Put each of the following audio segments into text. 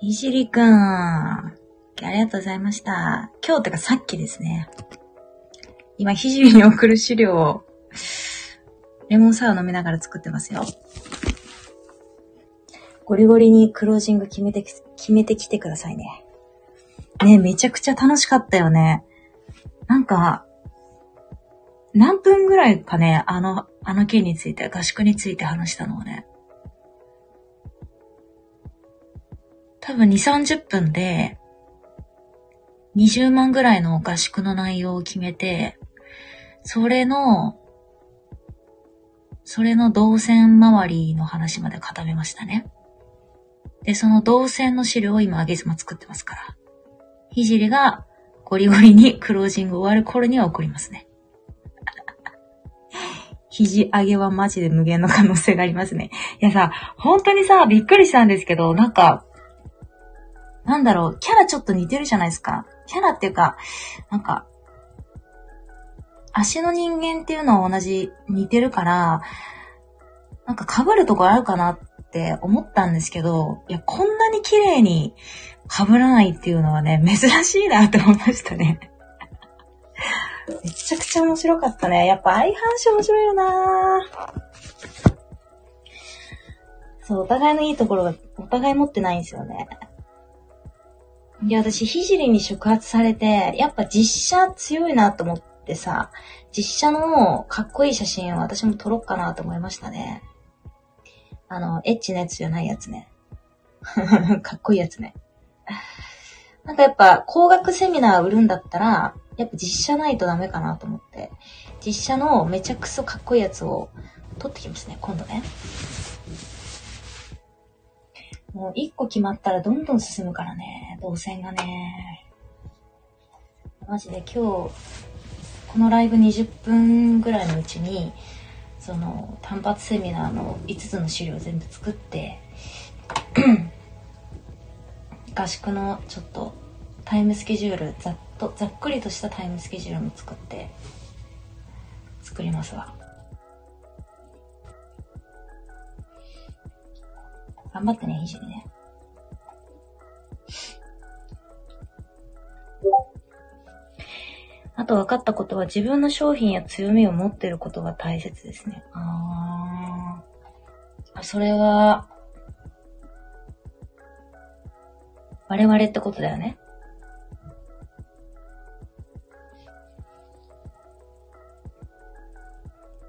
ひじりくん。ありがとうございました。今日ってかさっきですね。今、ひじりに送る資料を、レモンサワー飲みながら作ってますよ。ゴリゴリにクロージング決めて、決めてきてくださいね。ね、めちゃくちゃ楽しかったよね。なんか、何分ぐらいかね、あの、あの件について、合宿について話したのをね。多分2、30分で、20万ぐらいの合宿の内容を決めて、それの、それの動線周りの話まで固めましたね。で、その動線の資料を今、あげずま作ってますから。ひじりがゴリゴリにクロージング終わる頃には送りますね。肘上げはマジで無限の可能性がありますね。いやさ、本当にさ、びっくりしたんですけど、なんか、なんだろう、キャラちょっと似てるじゃないですか。キャラっていうか、なんか、足の人間っていうのは同じ、似てるから、なんか被るとこあるかなって思ったんですけど、いや、こんなに綺麗に被らないっていうのはね、珍しいなって思いましたね。めちゃくちゃ面白かったね。やっぱ相反し面白いよなそう、お互いのいいところがお互い持ってないんですよね。いや、私、ひじりに触発されて、やっぱ実写強いなと思ってさ、実写のかっこいい写真を私も撮ろっかなと思いましたね。あの、エッチなやつじゃないやつね。かっこいいやつね。なんかやっぱ、工学セミナー売るんだったら、やっぱ実写ないとダメかなと思って、実写のめちゃくそかっこいいやつを撮ってきますね、今度ね。もう一個決まったらどんどん進むからね、動線がね。マジで今日、このライブ20分ぐらいのうちに、その単発セミナーの5つの資料全部作って 合宿のちょっとタイムスケジュールざっとざっくりとしたタイムスケジュールも作って作りますわ頑張ってねひじりねあと分かったことは自分の商品や強みを持っていることが大切ですね。ああ。それは、我々ってことだよね。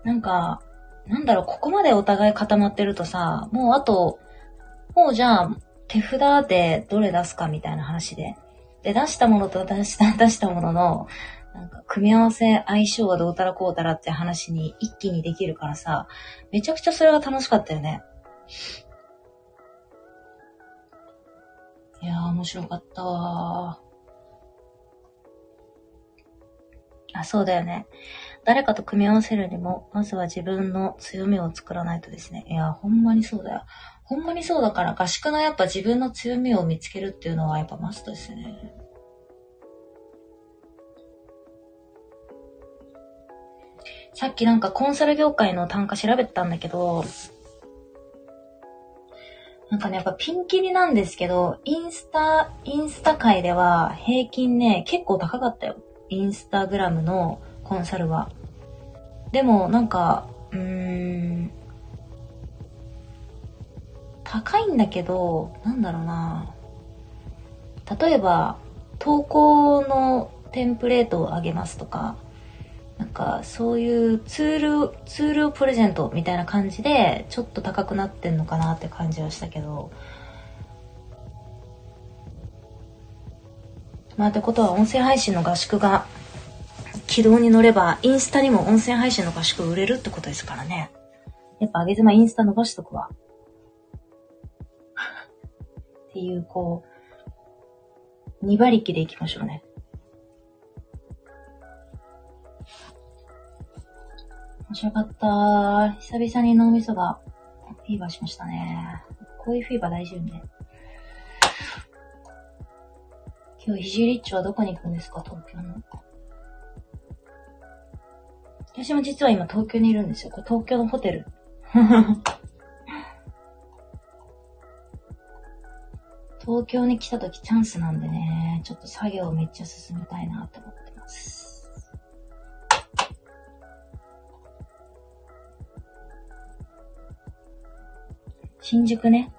なんか、なんだろう、ここまでお互い固まってるとさ、もうあと、もうじゃあ、手札でどれ出すかみたいな話で。で、出したものと出した、出したものの、なんか、組み合わせ、相性はどうたらこうたらって話に一気にできるからさ、めちゃくちゃそれが楽しかったよね。いやー、面白かったわあ、そうだよね。誰かと組み合わせるにも、まずは自分の強みを作らないとですね。いや、ほんまにそうだよ。ほんまにそうだから、合宿のやっぱ自分の強みを見つけるっていうのはやっぱマストですね。さっきなんかコンサル業界の単価調べてたんだけど、なんかね、やっぱピンキリなんですけど、インスタ、インスタ界では平均ね、結構高かったよ。インスタグラムのコンサルは。でも、なんか、うーん、高いんだけど、なんだろうな。例えば、投稿のテンプレートをあげますとか、なんかそういうツール、ツールをプレゼントみたいな感じで、ちょっと高くなってんのかなって感じはしたけど、まあってことは音声配信の合宿が軌道に乗れば、インスタにも音声配信の合宿売れるってことですからね。やっぱあげずまインスタ伸ばしとくわ。っていう、こう、2馬力でいきましょうね。面白かった。久々に脳みそがフィーバーしましたね。こういうフィーバー大事よね。今日、ひじりっちはどこに行くんですか？東京の。私も実は今東京にいるんですよ。これ東京のホテル。東京に来た時チャンスなんでね、ちょっと作業めっちゃ進めたいなと思ってます。新宿ね。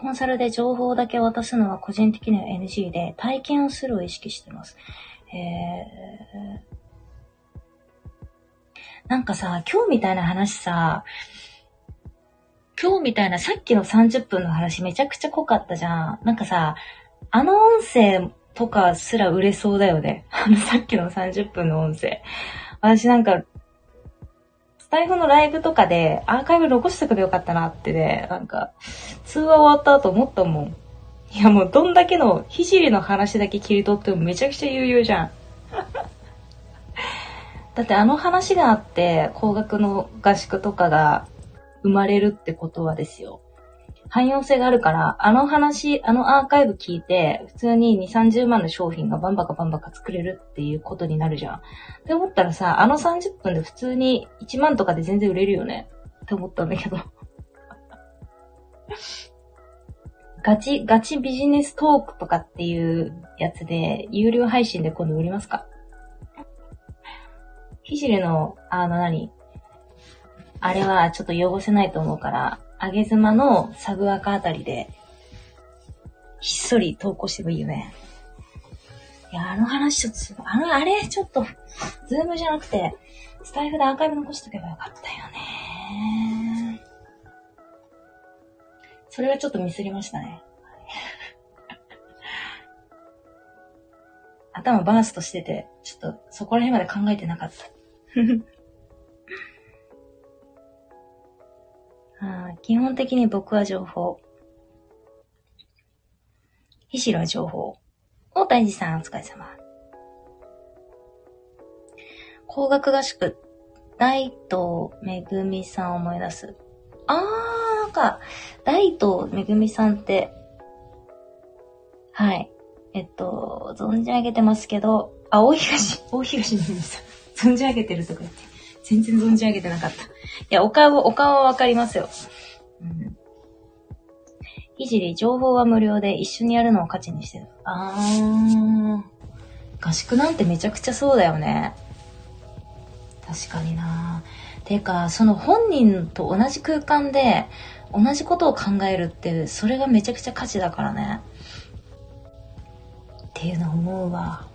コンサルで情報だけ渡すのは個人的には NG で、体験をするを意識してます。えー、なんかさ、今日みたいな話さ、今日みたいなさっきの30分の話めちゃくちゃ濃かったじゃん。なんかさ、あの音声とかすら売れそうだよね。あのさっきの30分の音声。私なんか、スタイフのライブとかでアーカイブ残してくれよかったなってね、なんか、通話終わった後思ったもん。いやもうどんだけの、ひじりの話だけ切り取ってもめちゃくちゃ悠々じゃん。だってあの話があって、高額の合宿とかが生まれるってことはですよ。汎用性があるから、あの話、あのアーカイブ聞いて、普通に2、30万の商品がバンバカバンバカ作れるっていうことになるじゃん。って思ったらさ、あの30分で普通に1万とかで全然売れるよね。って思ったんだけど。ガチ、ガチビジネストークとかっていうやつで、有料配信で今度売りますか？ひじりの、あの何？あれはちょっと汚せないと思うから、あげ妻のサグアカあたりで、ひっそり投稿してもいいよね。いや、あの話ちょっと、あの、あれちょっと、 Zoom じゃなくて、スタエフでアーカイブ残しとけばよかったよね。それはちょっとミスりましたね。頭バーストしてて、ちょっとそこら辺まで考えてなかった。あ基本的に僕は情報。ひしろは情報。大谷寺さん、お疲れ様。高額合宿、大東めぐみさん思い出す。あー、なんか、大東めぐみさんって、はい。えっと、存じ上げてますけど、あ、大東、大東めぐみさん。存じ上げてるとか言って。全然存じ上げてなかった。いや、お顔、お顔はわかりますよ。うん。いじり、情報は無料で一緒にやるのを価値にしてる。あー。合宿なんてめちゃくちゃそうだよね。確かになてか、その本人と同じ空間で同じことを考えるって、それがめちゃくちゃ価値だからね。っていうの思うわ。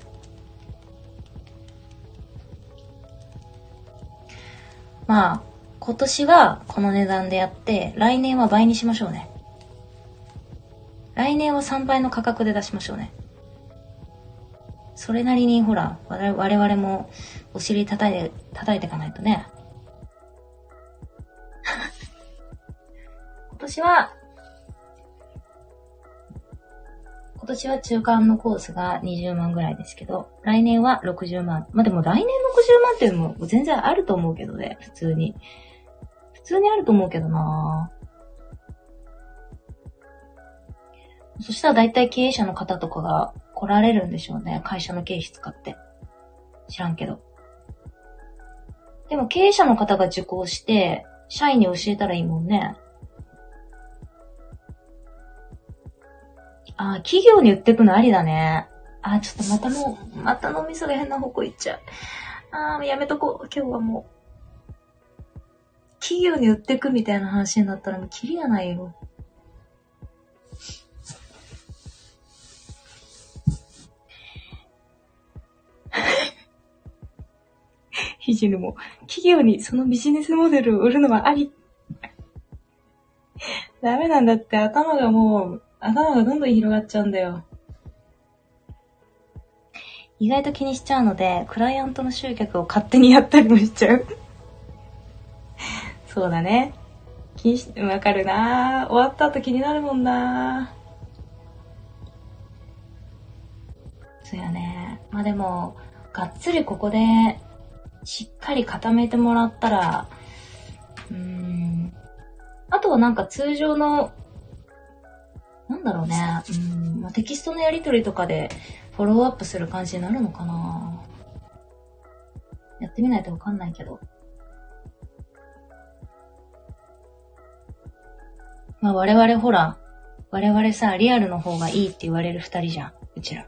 まあ、今年はこの値段でやって、来年は倍にしましょうね。来年は3倍の価格で出しましょうね。それなりにほら、我々もお尻叩いて、叩いていかないとね。今年は今年は中間のコースが20万ぐらいですけど、来年は60万。まあ、でも来年60万っていうのも全然あると思うけどね、普通に。普通にあると思うけどなそしたら大体経営者の方とかが来られるんでしょうね。会社の経費使って。知らんけど。でも経営者の方が受講して、社員に教えたらいいもんね。あ、企業に売ってくのありだね。あ、ちょっとまたもう、また脳みそが変な方向行っちゃう。あー、やめとこう。今日はもう。企業に売ってくみたいな話になったらもうキリがないよ。ひじるも、企業にそのビジネスモデルを売るのはあり。ダメなんだって頭がもう、頭がどんどん広がっちゃうんだよ。意外と気にしちゃうので、クライアントの集客を勝手にやったりもしちゃう。そうだね。気にし、わかるな終わった後気になるもんなそうやね。まあでも、がっつりここで、しっかり固めてもらったら、うーん。あとはなんか通常のなんだろうね。うん、まあ、テキストのやりとりとかでフォローアップする感じになるのかなやってみないとわかんないけど。まあ我々ほら、我々さ、リアルの方がいいって言われる二人じゃん。うちら。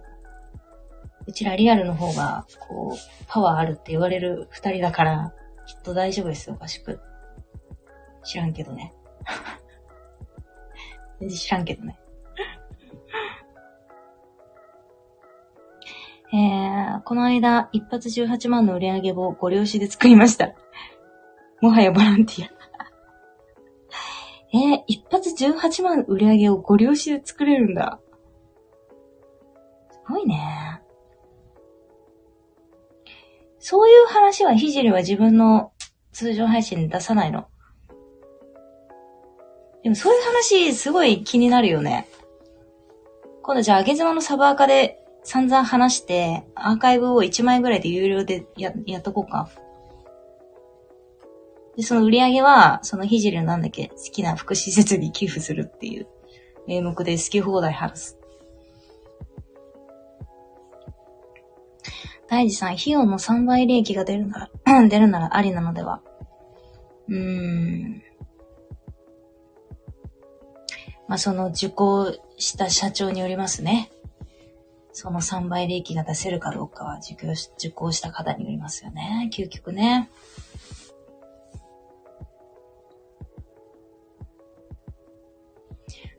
うちらリアルの方が、こう、パワーあるって言われる二人だから、きっと大丈夫ですよ、合宿。知らんけどね。全然知らんけどね。えー、この間、一発18万の売り上げをご了承で作りました。もはやボランティア。えー、一発18万売り上げをご了承で作れるんだ。すごいね。そういう話はひじりは自分の通常配信で出さないの。でもそういう話すごい気になるよね。今度じゃあ、あげ妻のサブアカで散々話して、アーカイブを1万円ぐらいで有料でや、やっとこうか。で、その売り上げは、そのひじりのなんだっけ、好きな福祉施設備寄付するっていう名目で好き放題話す。大事さん、費用の3倍利益が出るなら 出るならありなのでは？うーん。まあ、その受講した社長によりますね。その3倍利益が出せるかどうかは受講し受講した方によりますよね。究極ね。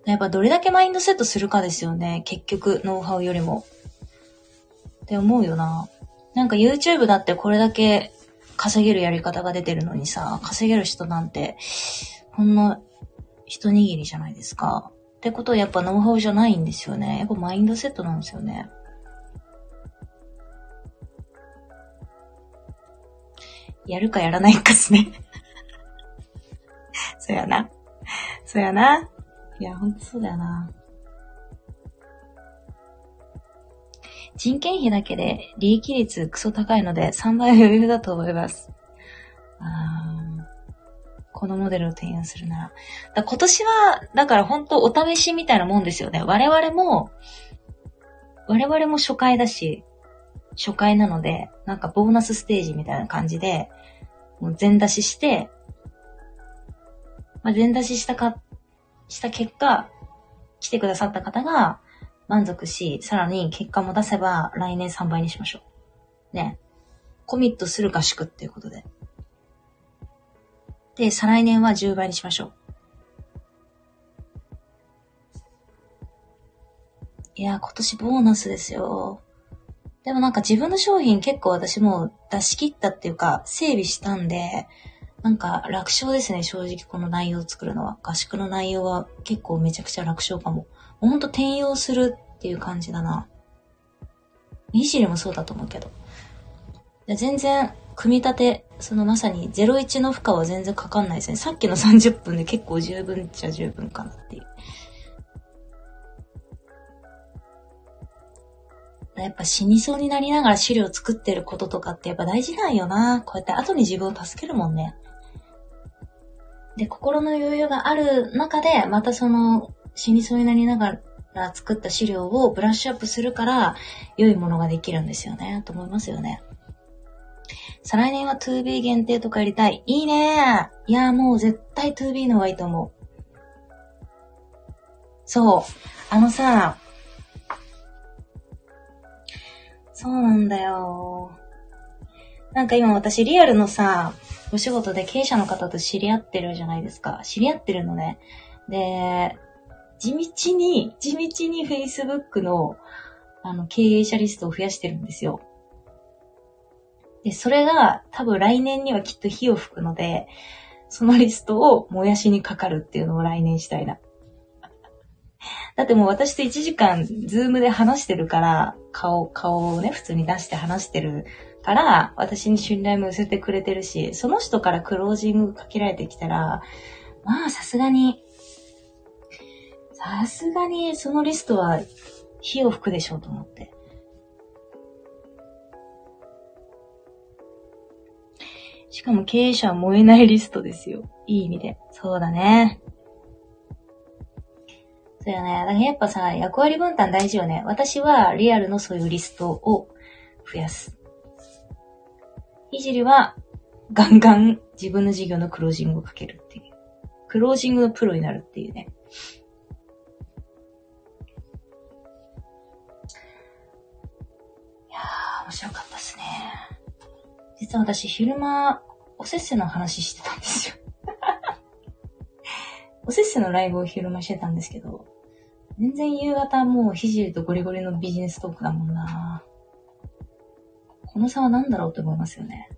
やっぱどれだけマインドセットするかですよね。結局、ノウハウよりも。って思うよな。なんか YouTube だってこれだけ稼げるやり方が出てるのにさ、稼げる人なんて、ほんの一握りじゃないですか。ってことはやっぱノウハウじゃないんですよね。やっぱマインドセットなんですよね。やるかやらないかっすね。そやな。そやな。いや、ほんとそうだよな。人件費だけで利益率クソ高いので3倍余裕だと思います。あこのモデルを提案するなら。ら今年は、だから本当お試しみたいなもんですよね。我々も、我々も初回だし、初回なので、なんかボーナスステージみたいな感じで、もう全出しして、まあ、全出ししたか、した結果、来てくださった方が満足し、さらに結果も出せば来年3倍にしましょう。ね。コミットする合宿っていうことで。で、再来年は10倍にしましょう。いや、今年ボーナスですよ。でもなんか自分の商品結構私も出し切ったっていうか、整備したんで、なんか楽勝ですね、正直この内容を作るのは。合宿の内容は結構めちゃくちゃ楽勝かも。ほんと転用するっていう感じだな。いじりもそうだと思うけど。全然、組み立て、そのまさに01の負荷は全然かかんないですね。さっきの30分で結構十分っちゃ十分かなっていう。やっぱ死にそうになりながら資料作ってることとかってやっぱ大事なんよな。こうやって後に自分を助けるもんね。で、心の余裕がある中で、またその死にそうになりながら作った資料をブラッシュアップするから、良いものができるんですよね。と思いますよね。再来年は 2B 限定とかやりたい。いいねーいやー、もう絶対 2B の方がいいと思う。そう。あのさ、そうなんだよ。なんか今私リアルのさ、お仕事で経営者の方と知り合ってるじゃないですか。知り合ってるのね。で、地道に、地道に Facebook のあの経営者リストを増やしてるんですよ。で、それが多分来年にはきっと火を吹くので、そのリストを燃やしにかかるっていうのを来年したいな。だってもう私と1時間、ズームで話してるから、顔、顔をね、普通に出して話してるから、私に信頼も寄せてくれてるし、その人からクロージングかけられてきたら、まあさすがに、さすがにそのリストは火を吹くでしょうと思って。しかも経営者は燃えないリストですよ。いい意味で。そうだね。そうよね。だからやっぱさ、役割分担大事よね。私はリアルのそういうリストを増やす。ひじりはガンガン自分の事業のクロージングをかけるっていう。クロージングのプロになるっていうね。いやー、面白かったですね。実は私、昼間、おせっせの話してたんですよ。おせっせのライブを昼間してたんですけど、全然夕方もうひじりとゴリゴリのビジネストークだもんなこの差は何だろうって思いますよね。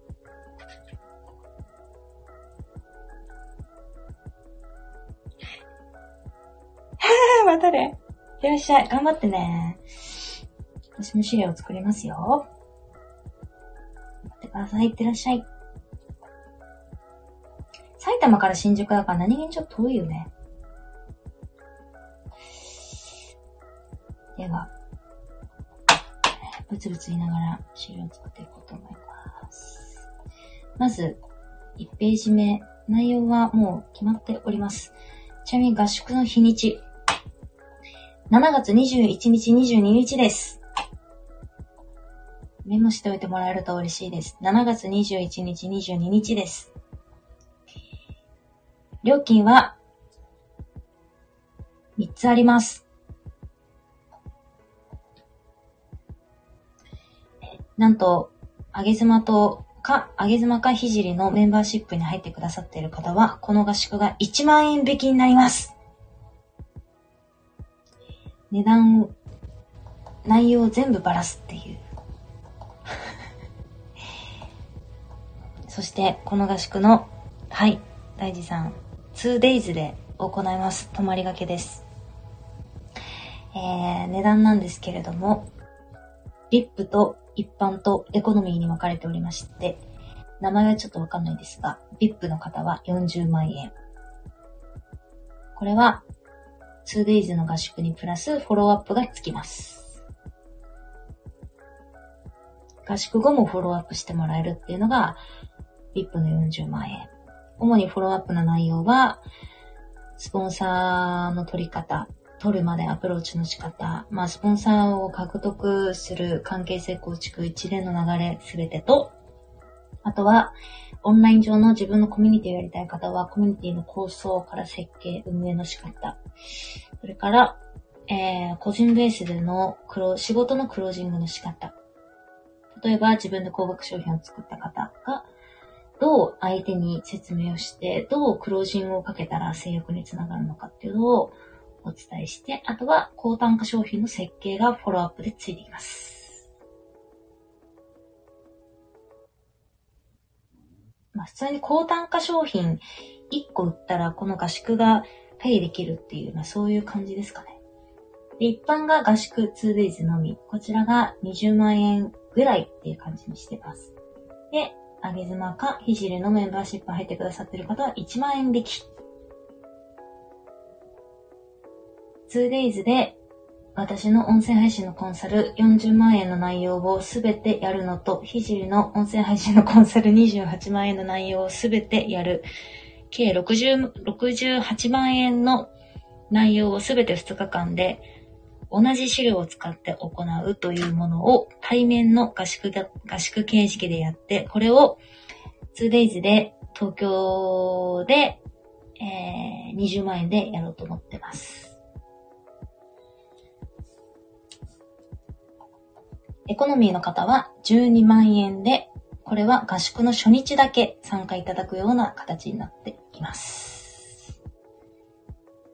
はぁ、またね。いらっしゃい。頑張ってね。私も資料を作りますよ。待ってください。いってらっしゃい。埼玉から新宿だから何気にちょっと遠いよね。では、ブツブツ言いながら資料を作っていこうと思います。まず、1ページ目、内容はもう決まっております。ちなみに合宿の日にち、7月21日、22日です。メモしておいてもらえると嬉しいです。7月21日、22日です。料金は3つあります。なんと、あげずまとか、あげずまかひじりのメンバーシップに入ってくださっている方は、この合宿が1万円引きになります。値段、内容を全部ばらすっていう。そして、この合宿の、はい、大地さん、2days で行います。泊まりがけです。えー、値段なんですけれども、リップと一般とエコノミーに分かれておりまして、名前はちょっとわかんないですが、VIP の方は40万円。これは 2days の合宿にプラスフォローアップがつきます。合宿後もフォローアップしてもらえるっていうのが VIP の40万円。主にフォローアップの内容は、スポンサーの取り方、取るまでアプローチの仕方、まあ、スポンサーを獲得する関係性構築一連の流れすべてと、あとは、オンライン上の自分のコミュニティをやりたい方は、コミュニティの構想から設計、運営の仕方、それから、えー、個人ベースでの、仕事のクロージングの仕方。例えば、自分で高額商品を作った方が、どう相手に説明をして、どうクロージングをかけたら制約につながるのかっていうのを、お伝えして、あとは高単価商品の設計がフォローアップでついています。まあ、普通に高単価商品1個売ったらこの合宿がペイできるっていう、まあ、そういう感じですかね。で、一般が合宿 2days のみ。こちらが20万円ぐらいっていう感じにしてます。で、あげずまかひじりのメンバーシップ入ってくださってる方は1万円引き。2days で私の音声配信のコンサル40万円の内容をすべてやるのと、ひじりの音声配信のコンサル28万円の内容をすべてやる、計60 68万円の内容をすべて2日間で同じ資料を使って行うというものを対面の合宿合宿形式でやって、これを 2days で東京で、えー、20万円でやろうと思ってます。エコノミーの方は12万円で、これは合宿の初日だけ参加いただくような形になっています。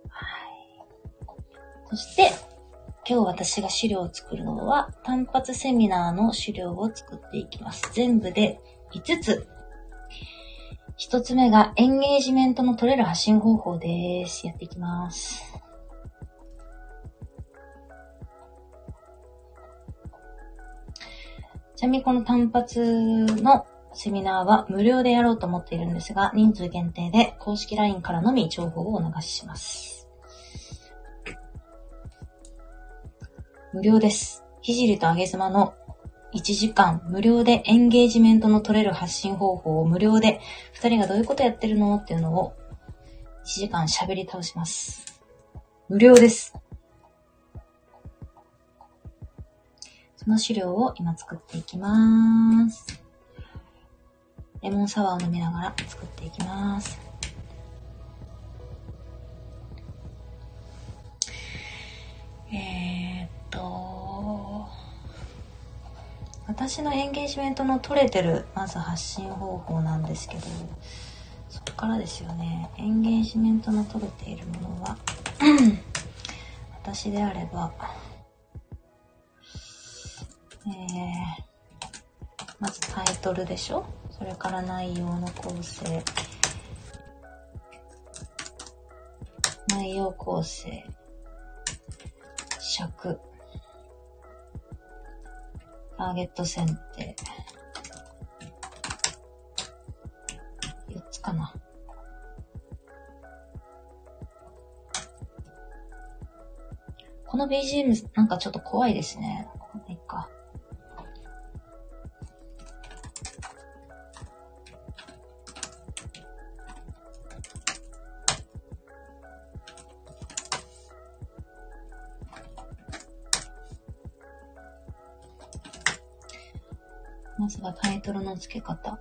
はい。そして、今日私が資料を作るのは、単発セミナーの資料を作っていきます。全部で5つ。1つ目がエンゲージメントの取れる発信方法です。やっていきます。ちなみにこの単発のセミナーは無料でやろうと思っているんですが、人数限定で公式 LINE からのみ情報をお流しします。無料です。ひじりとあげずまの1時間無料でエンゲージメントの取れる発信方法を無料で2人がどういうことやってるの？っていうのを1時間喋り倒します。無料です。その資料を今作っていきます。レモンサワーを飲みながら作っていきます。と私のエンゲージメントの取れてるまず発信方法なんですけどそこからですよね。エンゲージメントの取れているものは 私であればえー、まずタイトルでしょ？それから内容の構成。内容構成。尺。ターゲット選定。4つかな。この BGM なんかちょっと怖いですね。まずはタイトルの付け方。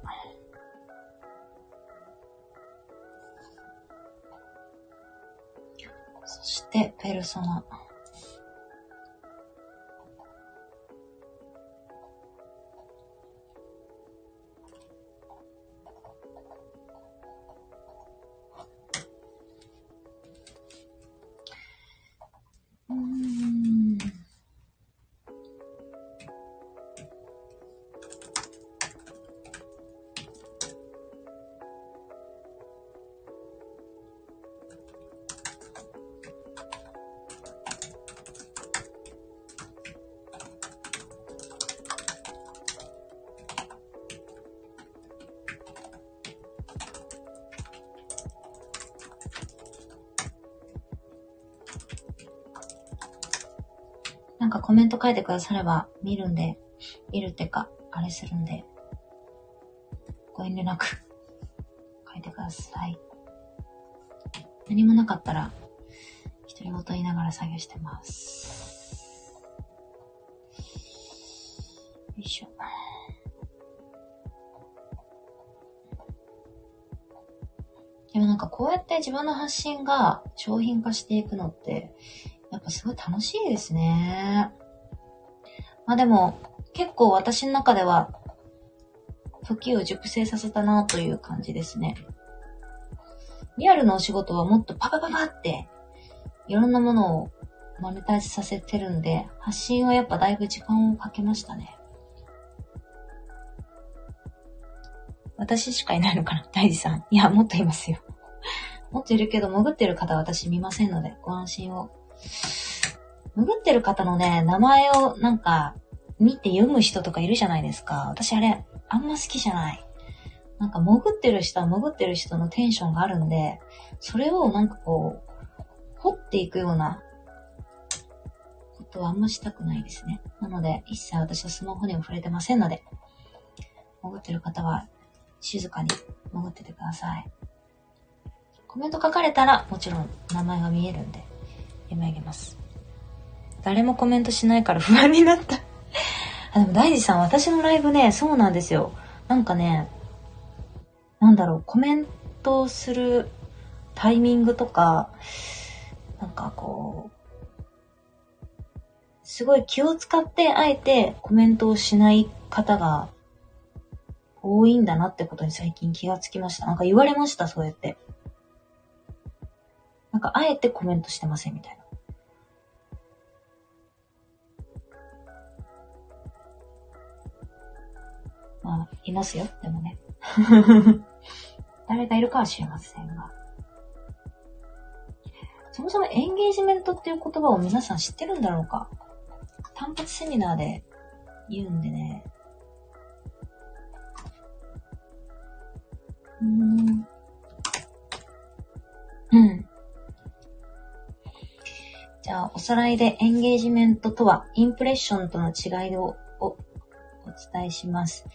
そして、ペルソナ。書いてくだされば見るんで、見るってか、あれするんで、ご遠慮なく 書いてください。何もなかったら、独り言言いながら作業してます。よいしょ。でもなんかこうやって自分の発信が商品化していくのって、やっぱすごい楽しいですね。まあでも、結構私の中では、時を熟成させたなという感じですね。リアルのお仕事はもっとパパパパって、いろんなものをマネタイズさせてるんで、発信はやっぱだいぶ時間をかけましたね。私しかいないのかな？大事さん。いや、もっといますよ。もっといるけど、潜ってる方は私見ませんので、ご安心を。潜ってる方のね、名前をなんか見て読む人とかいるじゃないですか。私あれ、あんま好きじゃない。なんか潜ってる人は潜ってる人のテンションがあるんで、それをなんかこう、掘っていくようなことはあんましたくないですね。なので、一切私はスマホにも触れてませんので、潜ってる方は静かに潜っててください。コメント書かれたらもちろん名前が見えるんで、読み上げます。誰もコメントしないから不安になったあ、でも大地さん、私のライブね、そうなんですよ。なんかね、なんだろう、コメントするタイミングとか、なんかこう、すごい気を使ってあえてコメントをしない方が多いんだなってことに最近気がつきました。なんか言われました、そうやって。なんかあえてコメントしてませんみたいな。まあ、いますよ、でもね。誰がいるかは知りませんが。そもそもエンゲージメントっていう言葉を皆さん知ってるんだろうか？単発セミナーで言うんでね。うん。うん。じゃあ、おさらいでエンゲージメントとは、インプレッションとの違いをお伝えします。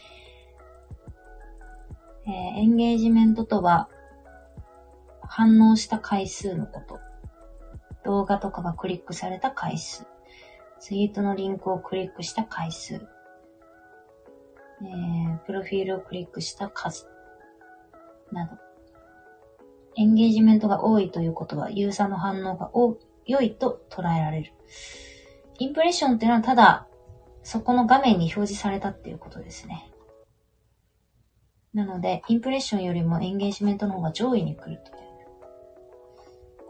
えー、エンゲージメントとは、反応した回数のこと。動画とかがクリックされた回数。ツイートのリンクをクリックした回数。えー、プロフィールをクリックした数。など。エンゲージメントが多いということは、ユーザーの反応が良いと捉えられる。インプレッションっていうのはただ、そこの画面に表示されたっていうことですね。なので、インプレッションよりもエンゲージメントの方が上位に来るという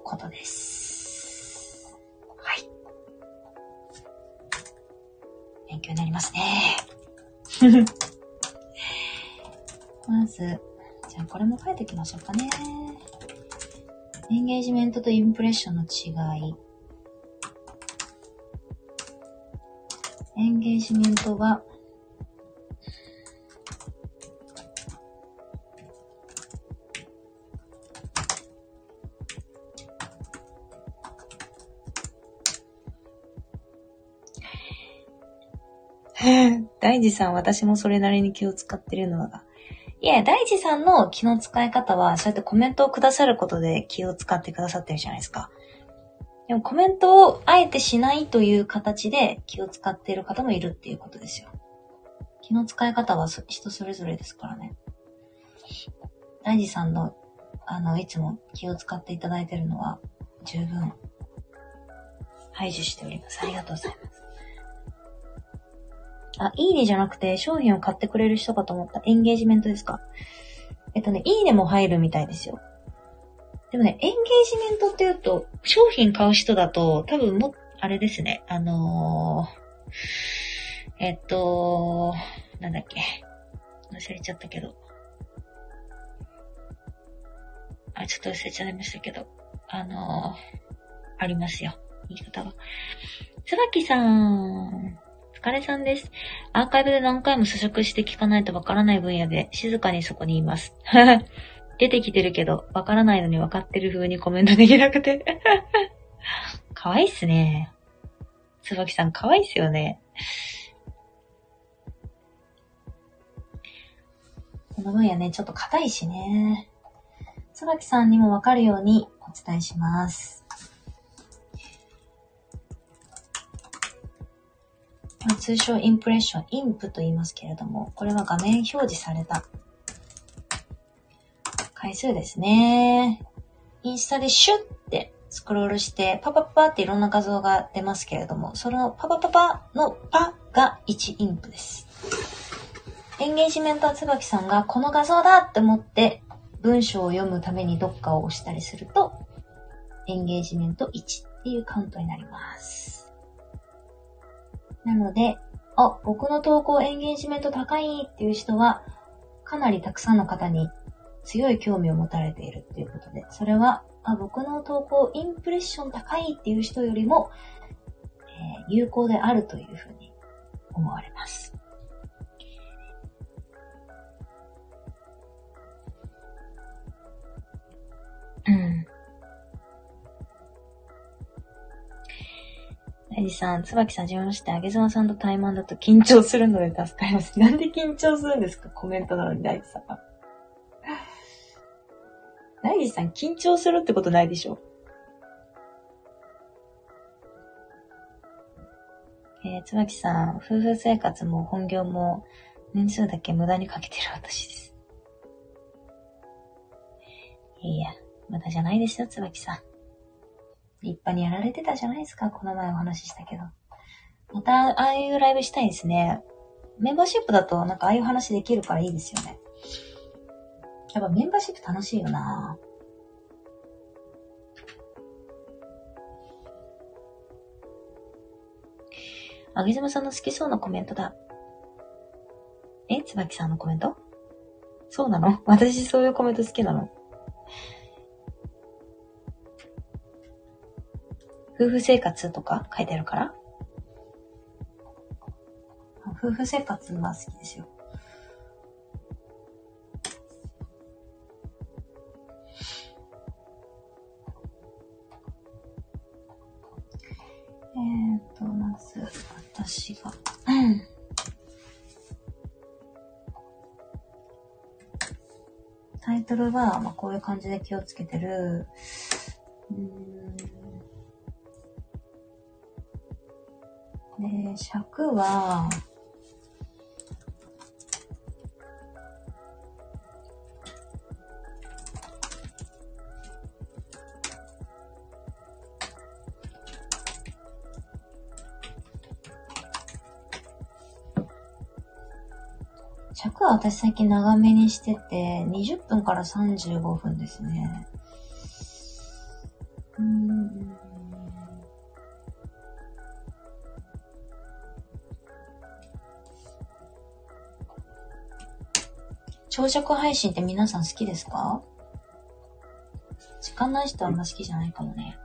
ことです。はい。勉強になりますね。まず、じゃあこれも書いておきましょうかね。エンゲージメントとインプレッションの違い。エンゲージメントが、大地さん、私もそれなりに気を使ってるのが。いや、大地さんの気の使い方は、そうやってコメントをくださることで気を使ってくださってるじゃないですか。でもコメントをあえてしないという形で気を使っている方もいるっていうことですよ。気の使い方は人それぞれですからね。大地さんの、あの、いつも気を使っていただいてるのは、十分、排除しております。ありがとうございます。あ、いいねじゃなくて商品を買ってくれる人かと思った。エンゲージメントですか？えっとね、いいねも入るみたいですよ。でもね、エンゲージメントって言うと、商品買う人だと、多分も、あれですね、あのー、えっと、なんだっけ。忘れちゃったけど。あ、ちょっと忘れちゃいましたけど。あのー、ありますよ。言い方は。椿さん。疲れさんです。アーカイブで何回も咀嚼して聞かないとわからない分野で静かにそこにいます。出てきてるけど、わからないのにわかってる風にコメントできなくて。かわいいっすね。椿さんかわいいっすよね。この分野ね、ちょっと硬いしね。椿さんにもわかるようにお伝えします。通称インプレッション、インプと言いますけれども、これは画面表示された回数ですね。インスタでシュッってスクロールして、パパパっていろんな画像が出ますけれども、そのパパパパのパが1インプです。エンゲージメントは椿さんがこの画像だって思って文章を読むためにどっかを押したりすると、エンゲージメント1っていうカウントになります。なので、あ、僕の投稿エンゲージメント高いっていう人は、かなりたくさんの方に強い興味を持たれているっていうことで、それは、あ、僕の投稿インプレッション高いっていう人よりも、えー、有効であるというふうに思われます。うん。エリさん、椿さん、はじめまして。あげざまさんと対マンだと緊張するので助かります。なんで緊張するんですか？コメントなのに、大地さんは。大地さん、緊張するってことないでしょ？えー、椿さん、夫婦生活も本業も年数だけ無駄にかけてる私です。いや、無駄じゃないですよ、椿さん。立派にやられてたじゃないですか。この前お話ししたけど。また、ああいうライブしたいですね。メンバーシップだと、なんかああいう話できるからいいですよね。やっぱメンバーシップ楽しいよなあげずまさんの好きそうなコメントだ。えつばきさんのコメント？そうなの？私そういうコメント好きなの夫婦生活とか書いてあるから。夫婦生活は好きですよ。えっ、と、まず、私が、タイトルは、まあ、こういう感じで気をつけてる、尺は、尺は私最近長めにしてて、20分から35分ですね。長尺配信って皆さん好きですか？時間ない人はあんま好きじゃないかもね。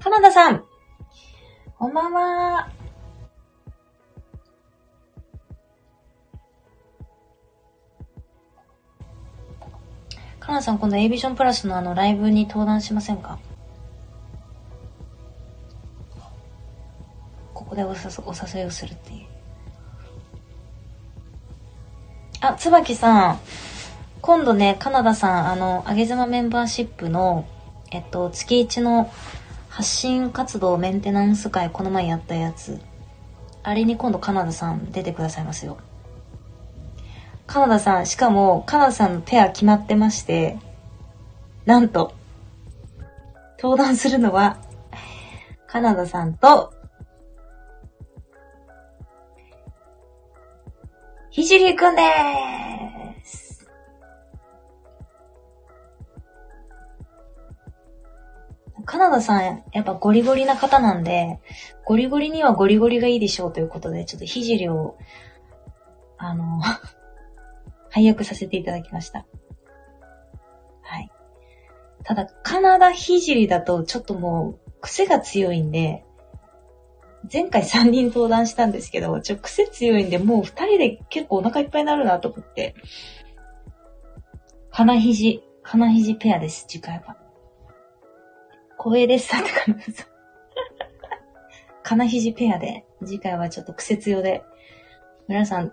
カナダさんこんばんは。カナダさん、今度 A ビジョンプラスのあのライブに登壇しませんか？お誘お誘いをするっていう。あ、椿さん。今度ね、カナダさん、あの、あげざまメンバーシップの、えっと、月一の発信活動メンテナンス会、この前やったやつ。あれに今度カナダさん出てくださいますよ。カナダさん、しかも、カナダさんのペア決まってまして、なんと、登壇するのは、カナダさんと、ひくんでーす。カナダさん、やっぱゴリゴリな方なんで、ゴリゴリにはゴリゴリがいいでしょうということで、ちょっとひじりを、あの、配役させていただきました。はい。ただ、カナダひじりだとちょっともう癖が強いんで、前回3人登壇したんですけど、ちょ、癖強いんで、もう2人で結構お腹いっぱいになるなと思って。鼻肘、鼻肘ペアです、次回は。光栄です、って感じです。鼻肘ペアで、次回はちょっと癖強で、皆さん、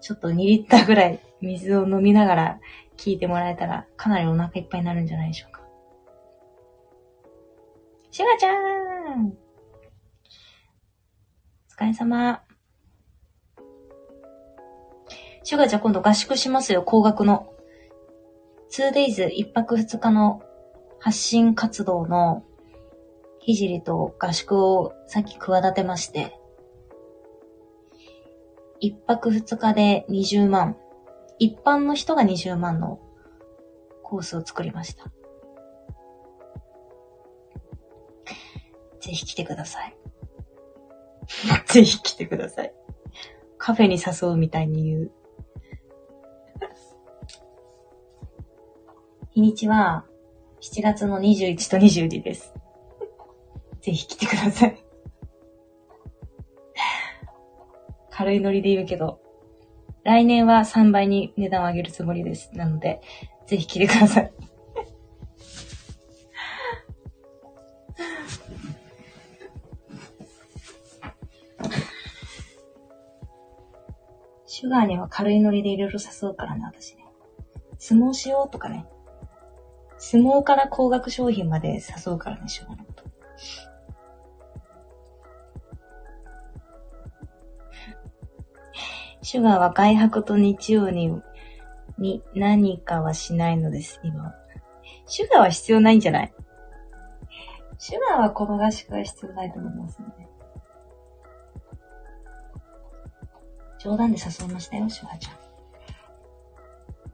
ちょっと2リッターぐらい水を飲みながら聞いてもらえたら、かなりお腹いっぱいになるんじゃないでしょうか。シュガちゃーん疲れ様。シュガーじゃ今度合宿しますよ、高額の。2days、1泊2日の発信活動のひじりと合宿をさっき企てまして、1泊2日で20万、一般の人が20万のコースを作りました。ぜひ来てください。ぜひ来てください。カフェに誘うみたいに言う。日にちは7月の21と22です。ぜひ来てください。軽いノリで言うけど、来年は3倍に値段を上げるつもりです。なので、ぜひ来てください。シュガーには軽いノリでいろいろ誘うからね、私ね。相撲しようとかね。相撲から高額商品まで誘うからね、シュガーのこと。シュガーは外泊と日曜に、に何かはしないのです、今。シュガーは必要ないんじゃない？シュガーはこの合宿は必要ないと思いますね。冗談で誘いましたよ、シュワちゃん。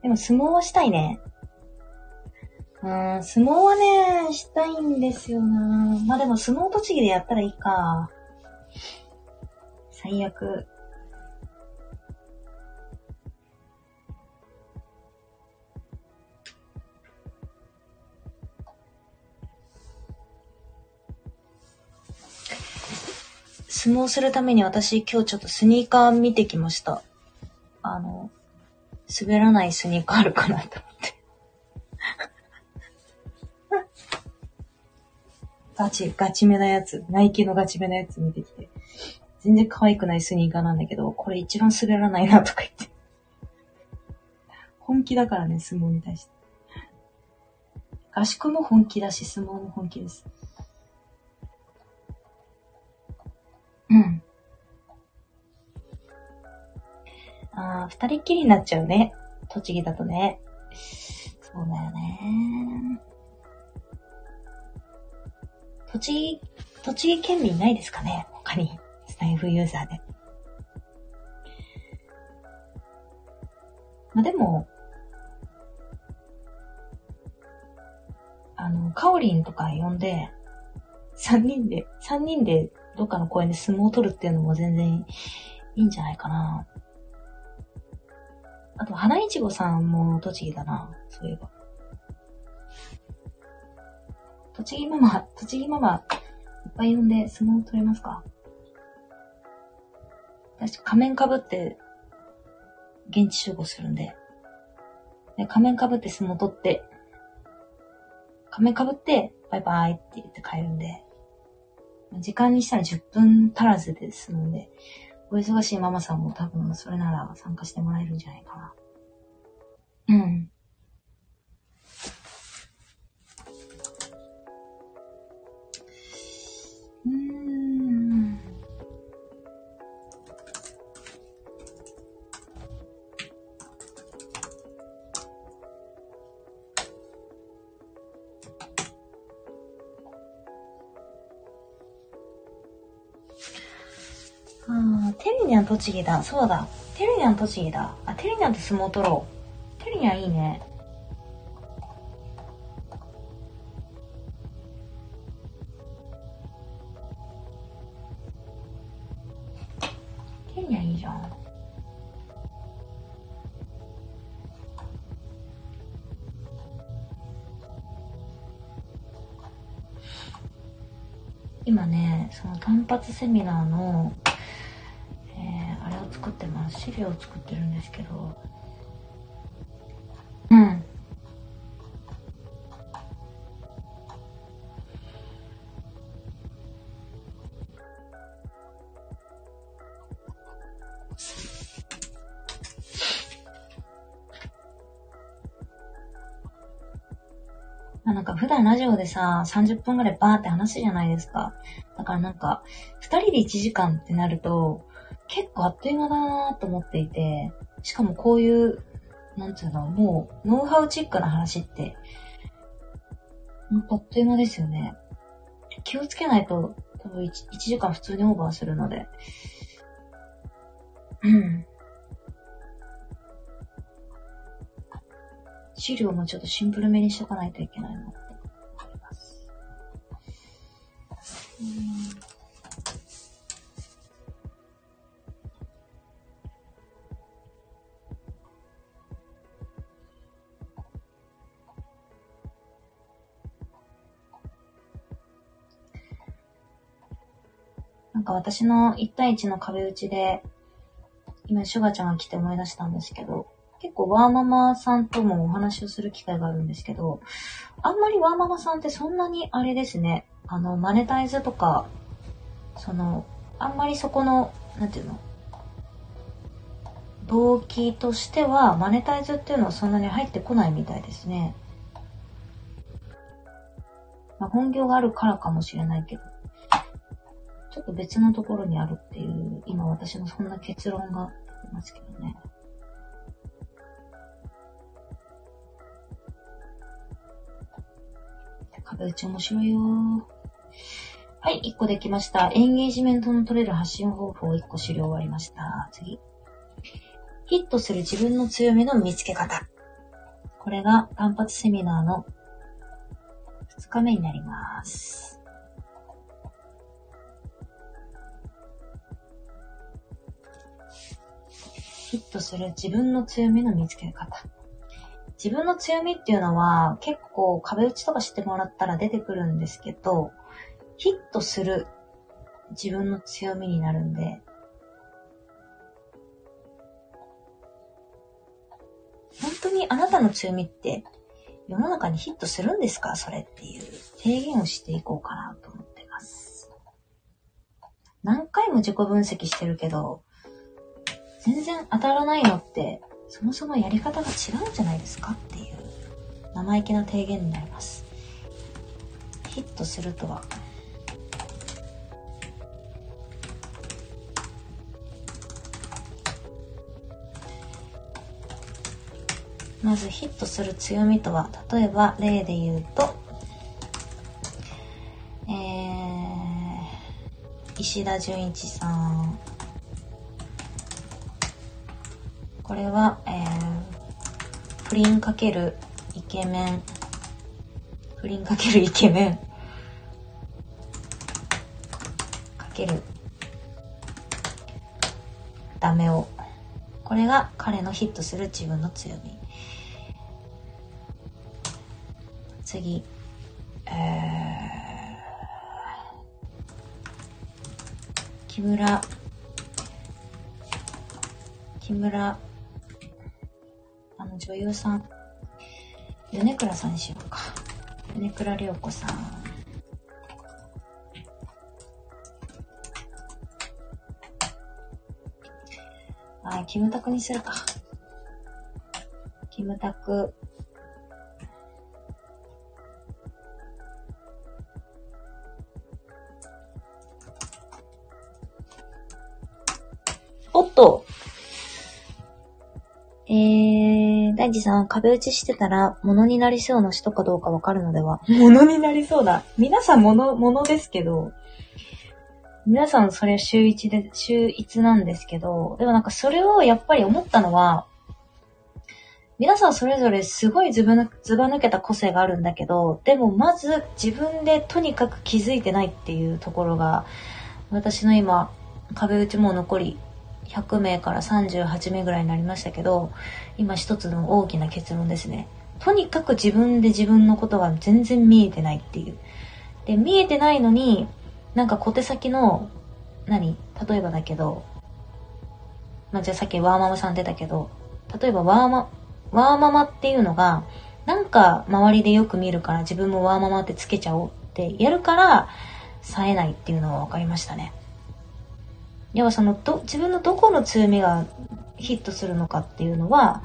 でも相撲はしたいね。うん、相撲はね、したいんですよなまあでも相撲栃木でやったらいいか。最悪。相撲するために私今日ちょっとスニーカー見てきました。あの、滑らないスニーカーあるかなと思って。ガチ、ガチめなやつ、ナイキのガチめなやつ見てきて。全然可愛くないスニーカーなんだけど、これ一番滑らないなとか言って。本気だからね、相撲に対して。合宿も本気だし、相撲も本気です。うん。ああ、二人っきりになっちゃうね。栃木だとね。そうだよね。栃木、栃木県民ないですかね？他に。スタイフユーザーで。まあ、でも、あの、カオリンとか呼んで、三人で、三人でどっかの公園で相撲を取るっていうのも全然いいんじゃないかな。あと、花いちごさんも栃木だな、そういえば。栃木ママ、栃木ママ、いっぱい呼んで相撲を取りますか私、仮面かぶって、現地集合するんで。で仮面かぶって相撲取って、仮面かぶって、バイバイって言って帰るんで、時間にしたら10分足らずですので、お忙しいママさんも多分それなら参加してもらえるんじゃないかな。うん。栃木だ。そうだ。テルニャン栃木だ。あ、テルニャンと相撲取ろう。テルニャンいいね。テルニャンいいじゃん。今ね、その単発セミナーの資料を作ってるんですけどうんなんか普段ラジオでさ、30分くらいバーって話すじゃないですか。だからなんか、二人で1時間ってなると、結構あっという間だなと思っていて、しかもこういう、なんつうの、もう、ノウハウチックな話って、ほんとあっという間ですよね。気をつけないと、多分 1, 1時間普通にオーバーするので。うん。資料もちょっとシンプルめにしとかないといけないななんか私の1対1の壁打ちで、今、シュガちゃんが来て思い出したんですけど、結構ワーママさんともお話をする機会があるんですけど、あんまりワーママさんってそんなにあれですね、あの、マネタイズとか、その、あんまりそこの、なんていうの、動機としては、マネタイズっていうのはそんなに入ってこないみたいですね。まあ、本業があるからかもしれないけど。ちょっと別のところにあるっていう、今私のそんな結論が出ますけどね。壁打ち面白いよはい、1個できました。エンゲージメントの取れる発信方法を1個資料終わりました。次。ヒットする自分の強みの見つけ方。これが単発セミナーの2日目になります。ヒットする自分の強みの見つけ方。自分の強みっていうのは結構壁打ちとかしてもらったら出てくるんですけど、ヒットする自分の強みになるんで、本当にあなたの強みって世の中にヒットするんですか？それっていう提言をしていこうかなと思ってます。何回も自己分析してるけど、全然当たらないのって、そもそもやり方が違うんじゃないですかっていう生意気な提言になります。ヒットするとは、まずヒットする強みとは、例えば例で言うと、えー、石田純一さん。これは、えー、不倫かけるイケメン。不倫かけるイケメン。かけるダメを。これが彼のヒットする自分の強み。次。えー、木村、木村、女優さん、米倉さんにしようか。米倉涼子さん。あ、キムタクにするか。キムタク。大地さん、壁打ちしてたら、物になりそうな人かどうかわかるのでは？物になりそうな。皆さん物、物ですけど、皆さんそれは週一で、週一なんですけど、でもなんかそれをやっぱり思ったのは、皆さんそれぞれすごいずばずば抜けた個性があるんだけど、でもまず自分でとにかく気づいてないっていうところが、私の今、壁打ちも残り100名から38名ぐらいになりましたけど、今一つの大きな結論ですね。とにかく自分で自分のことが全然見えてないっていう。で、見えてないのに、なんか小手先の、何？例えばだけど、まあ、じゃあさっきワーママさん出たけど、例えばワーマ、ワーママっていうのが、なんか周りでよく見るから自分もワーママってつけちゃおうってやるから、冴えないっていうのは分かりましたね。要はそのど、自分のどこの強みがヒットするのかっていうのは、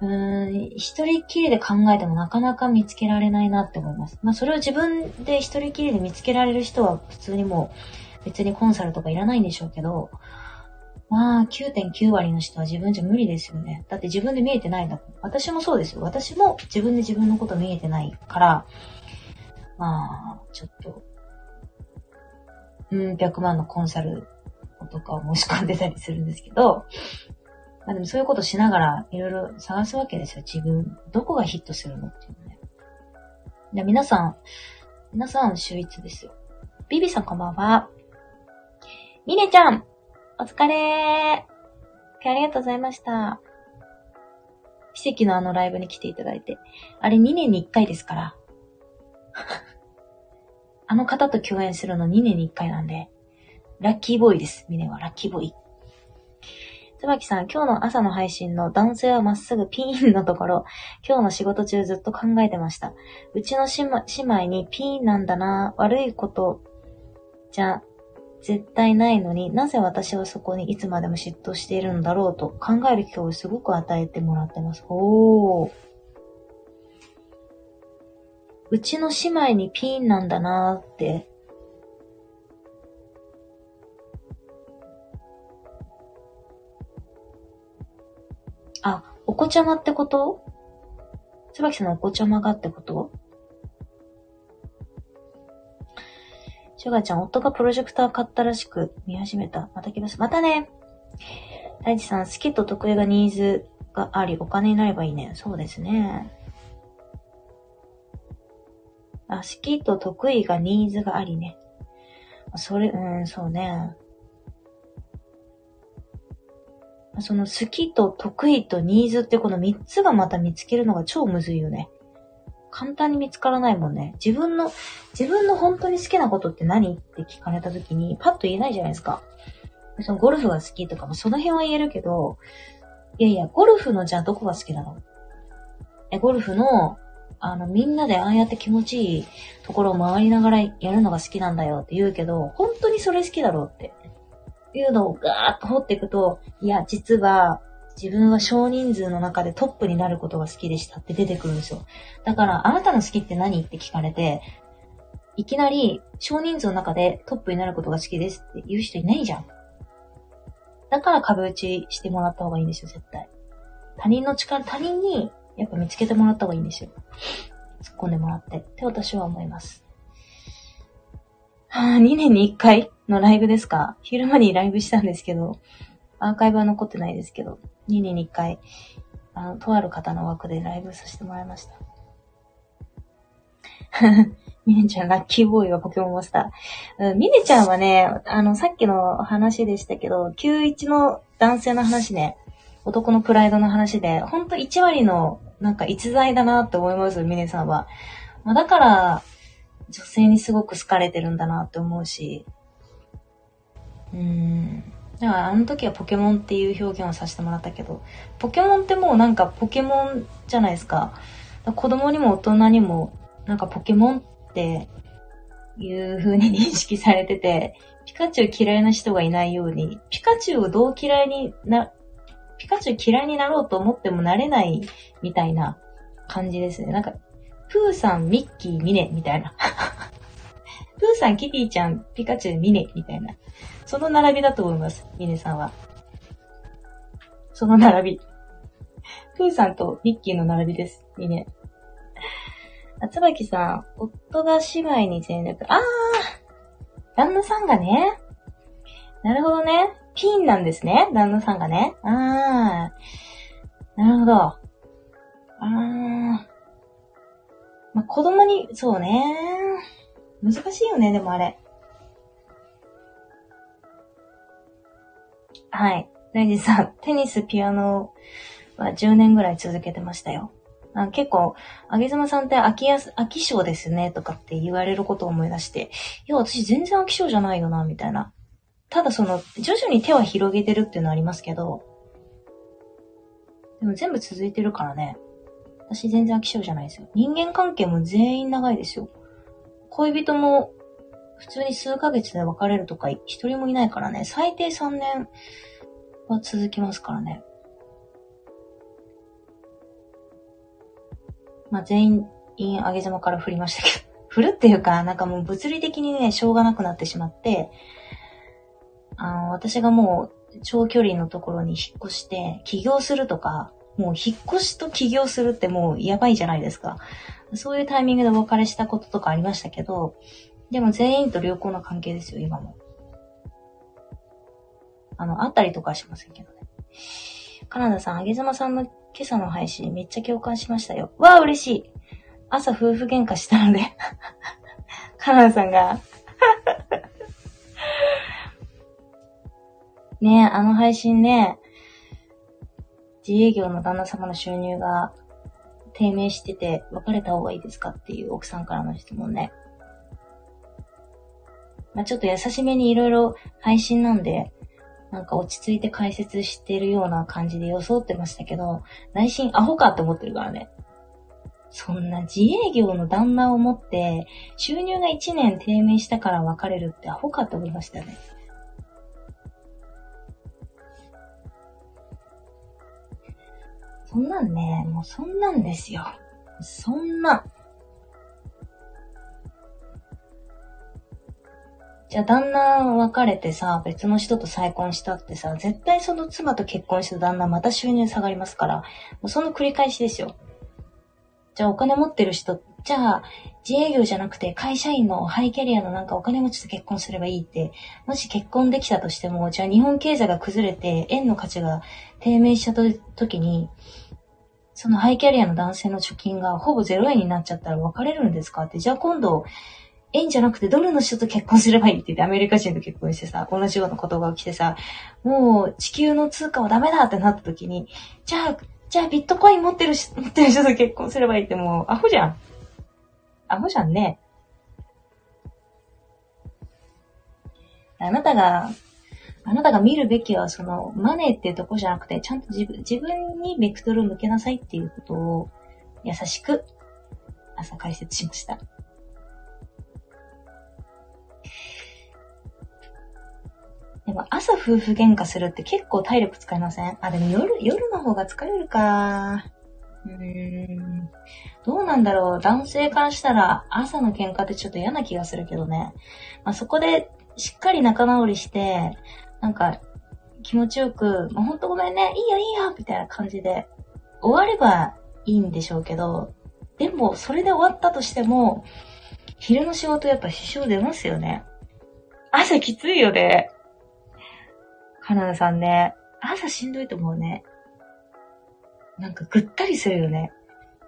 うーん、一人きりで考えてもなかなか見つけられないなって思います。まあそれを自分で一人きりで見つけられる人は普通にもう別にコンサルとかいらないんでしょうけど、まあ9.9割の人は自分じゃ無理ですよね。だって自分で見えてないんだ。私もそうですよ。私も自分で自分のこと見えてないから、まあ、ちょっと、うん、100万のコンサルとかを申し込んでたりするんですけど、まあでもそういうことしながらいろいろ探すわけですよ。自分、どこがヒットするのっていうのね。で皆さん、皆さん秀逸ですよ。ビビさんこんばんは。ミネちゃんお疲れーありがとうございました。奇跡のあのライブに来ていただいて。あれ2年に1回ですから。あの方と共演するの2年に1回なんで、ラッキーボーイです。ミネはラッキーボーイ。つばきさん、今日の朝の配信の男性はまっすぐピーンのところ、今日の仕事中ずっと考えてました。うちの姉妹にピーンなんだな、悪いことじゃ絶対ないのになぜ私はそこにいつまでも嫉妬しているんだろうと考える機会をすごく与えてもらってます。おー。うちの姉妹にピーンなんだなーってあ、お子ちゃまってこと？椿さんのお子ちゃまがってこと？シュガちゃん、夫がプロジェクター買ったらしく見始めた。また来ます。またね。大地さん、好きと得意がニーズがあり、お金になればいいね。そうですね。あ、好きと得意がニーズがありね。それ、うん、そうね。その好きと得意とニーズってこの3つがまた見つけるのが超むずいよね。簡単に見つからないもんね。自分の、自分の本当に好きなことって何って聞かれた時にパッと言えないじゃないですか。そのゴルフが好きとかもその辺は言えるけど、いやいや、ゴルフのじゃあどこが好きなの？え、ゴルフの、あの、みんなでああやって気持ちいいところを回りながらやるのが好きなんだよって言うけど、本当にそれ好きだろうってていうのをガーッと掘っていくと、いや、実は、自分は少人数の中でトップになることが好きでしたって出てくるんですよ。だから、あなたの好きって何って聞かれて、いきなり少人数の中でトップになることが好きですって言う人いないじゃん。だから壁打ちしてもらった方がいいんですよ、絶対。他人の力、他人にやっぱ見つけてもらった方がいいんですよ。突っ込んでもらって。って私は思います。はあ、2年に1回のライブですか？昼間にライブしたんですけど、アーカイブは残ってないですけど、2年に1回、あの、とある方の枠でライブさせてもらいました。ミネちゃん、ラッキーボーイはポケモンマスター。うん、ミネちゃんはね、あの、さっきの話でしたけど、91の男性の話ね、男のプライドの話で、ほんと1割の、なんか逸材だなって思います、ミネさんは。まあ、だから、女性にすごく好かれてるんだなって思うし。うん。だからあの時はポケモンっていう表現をさせてもらったけど、ポケモンってもうなんかポケモンじゃないですか。か子供にも大人にもなんかポケモンっていう風に認識されてて、ピカチュウ嫌いな人がいないように、ピカチュウをどう嫌いにな、ピカチュウ嫌いになろうと思ってもなれないみたいな感じですね。なんか、プーさん、ミッキー、ミネみたいな。プーさん、キティちゃん、ピカチュウ、ミネみたいな。その並びだと思います、ミネさんは。その並び。プーさんとミッキーの並びです、ミネ。あつばきさん、夫が姉妹に全力。あー旦那さんがね。なるほどね。ピンなんですね。旦那さんがね。あー。なるほど。あー。まあ、子供に、そうね。難しいよね、でもあれ。はい。大事さん、テニス、ピアノは10年ぐらい続けてましたよ。あ結構、あげずまさんって飽きやす、飽き性ですね、とかって言われることを思い出して、いや、私全然飽き性じゃないよな、みたいな。ただその、徐々に手は広げてるっていうのはありますけど、でも全部続いてるからね。私全然飽き性じゃないですよ。人間関係も全員長いですよ。恋人も普通に数ヶ月で別れるとか一人もいないからね。最低3年は続きますからね。まあ、全員、あげざまから振りましたけど、振るっていうか、なんかもう物理的にね、しょうがなくなってしまって、あの、私がもう、長距離のところに引っ越して、起業するとか、もう引っ越しと起業するってもうやばいじゃないですか。そういうタイミングでお別れしたこととかありましたけど、でも全員と良好な関係ですよ、今も。あの、会ったりとかはしませんけどね。カナダさん、あげずまさんの今朝の配信めっちゃ共感しましたよ。わあ、嬉しい。朝夫婦喧嘩したので カナダさんが ねえ、あの配信ね、自営業の旦那様の収入が低迷してて別れた方がいいですかっていう奥さんからの質問ね。まあ、ちょっと優しめにいろいろ配信なんで、なんか落ち着いて解説してるような感じで装ってましたけど、内心アホかって思ってるからね。そんな自営業の旦那を持って、収入が1年低迷したから別れるってアホかって思いましたね。そんなんね、もうそんなんですよ。そんな。じゃあ旦那別れてさ、別の人と再婚したってさ、絶対その妻と結婚した旦那また収入下がりますから、もうその繰り返しですよ。じゃあお金持ってる人、じゃあ自営業じゃなくて会社員のハイキャリアのなんかお金持ちと結婚すればいいって、もし結婚できたとしても、じゃあ日本経済が崩れて円の価値が低迷した時に、そのハイキャリアの男性の貯金がほぼ0円になっちゃったら別れるんですかって、じゃあ今度円じゃなくてドルの人と結婚すればいいって言ってアメリカ人と結婚してさ、同じような言葉が来てさ、もう地球の通貨はダメだってなった時に、じゃあ、じゃあビットコイン持ってるし、持ってる人と結婚すればいいってもうアホじゃん。アホじゃんね。あなたが、あなたが見るべきはそのマネーっていうとこじゃなくて、ちゃんと自分、自分にベクトルを向けなさいっていうことを優しく朝解説しました。でも朝夫婦喧嘩するって結構体力使いません？あ、でも夜、夜の方が疲れるか。うーん。どうなんだろう。男性からしたら朝の喧嘩ってちょっと嫌な気がするけどね。まあ、そこでしっかり仲直りして、なんか気持ちよく、まあ、ほんとごめんね、いいよいいよみたいな感じで終わればいいんでしょうけど、でもそれで終わったとしても、昼の仕事やっぱ支障出ますよね。朝きついよね。カナダさんね。朝しんどいと思うね。なんかぐったりするよね。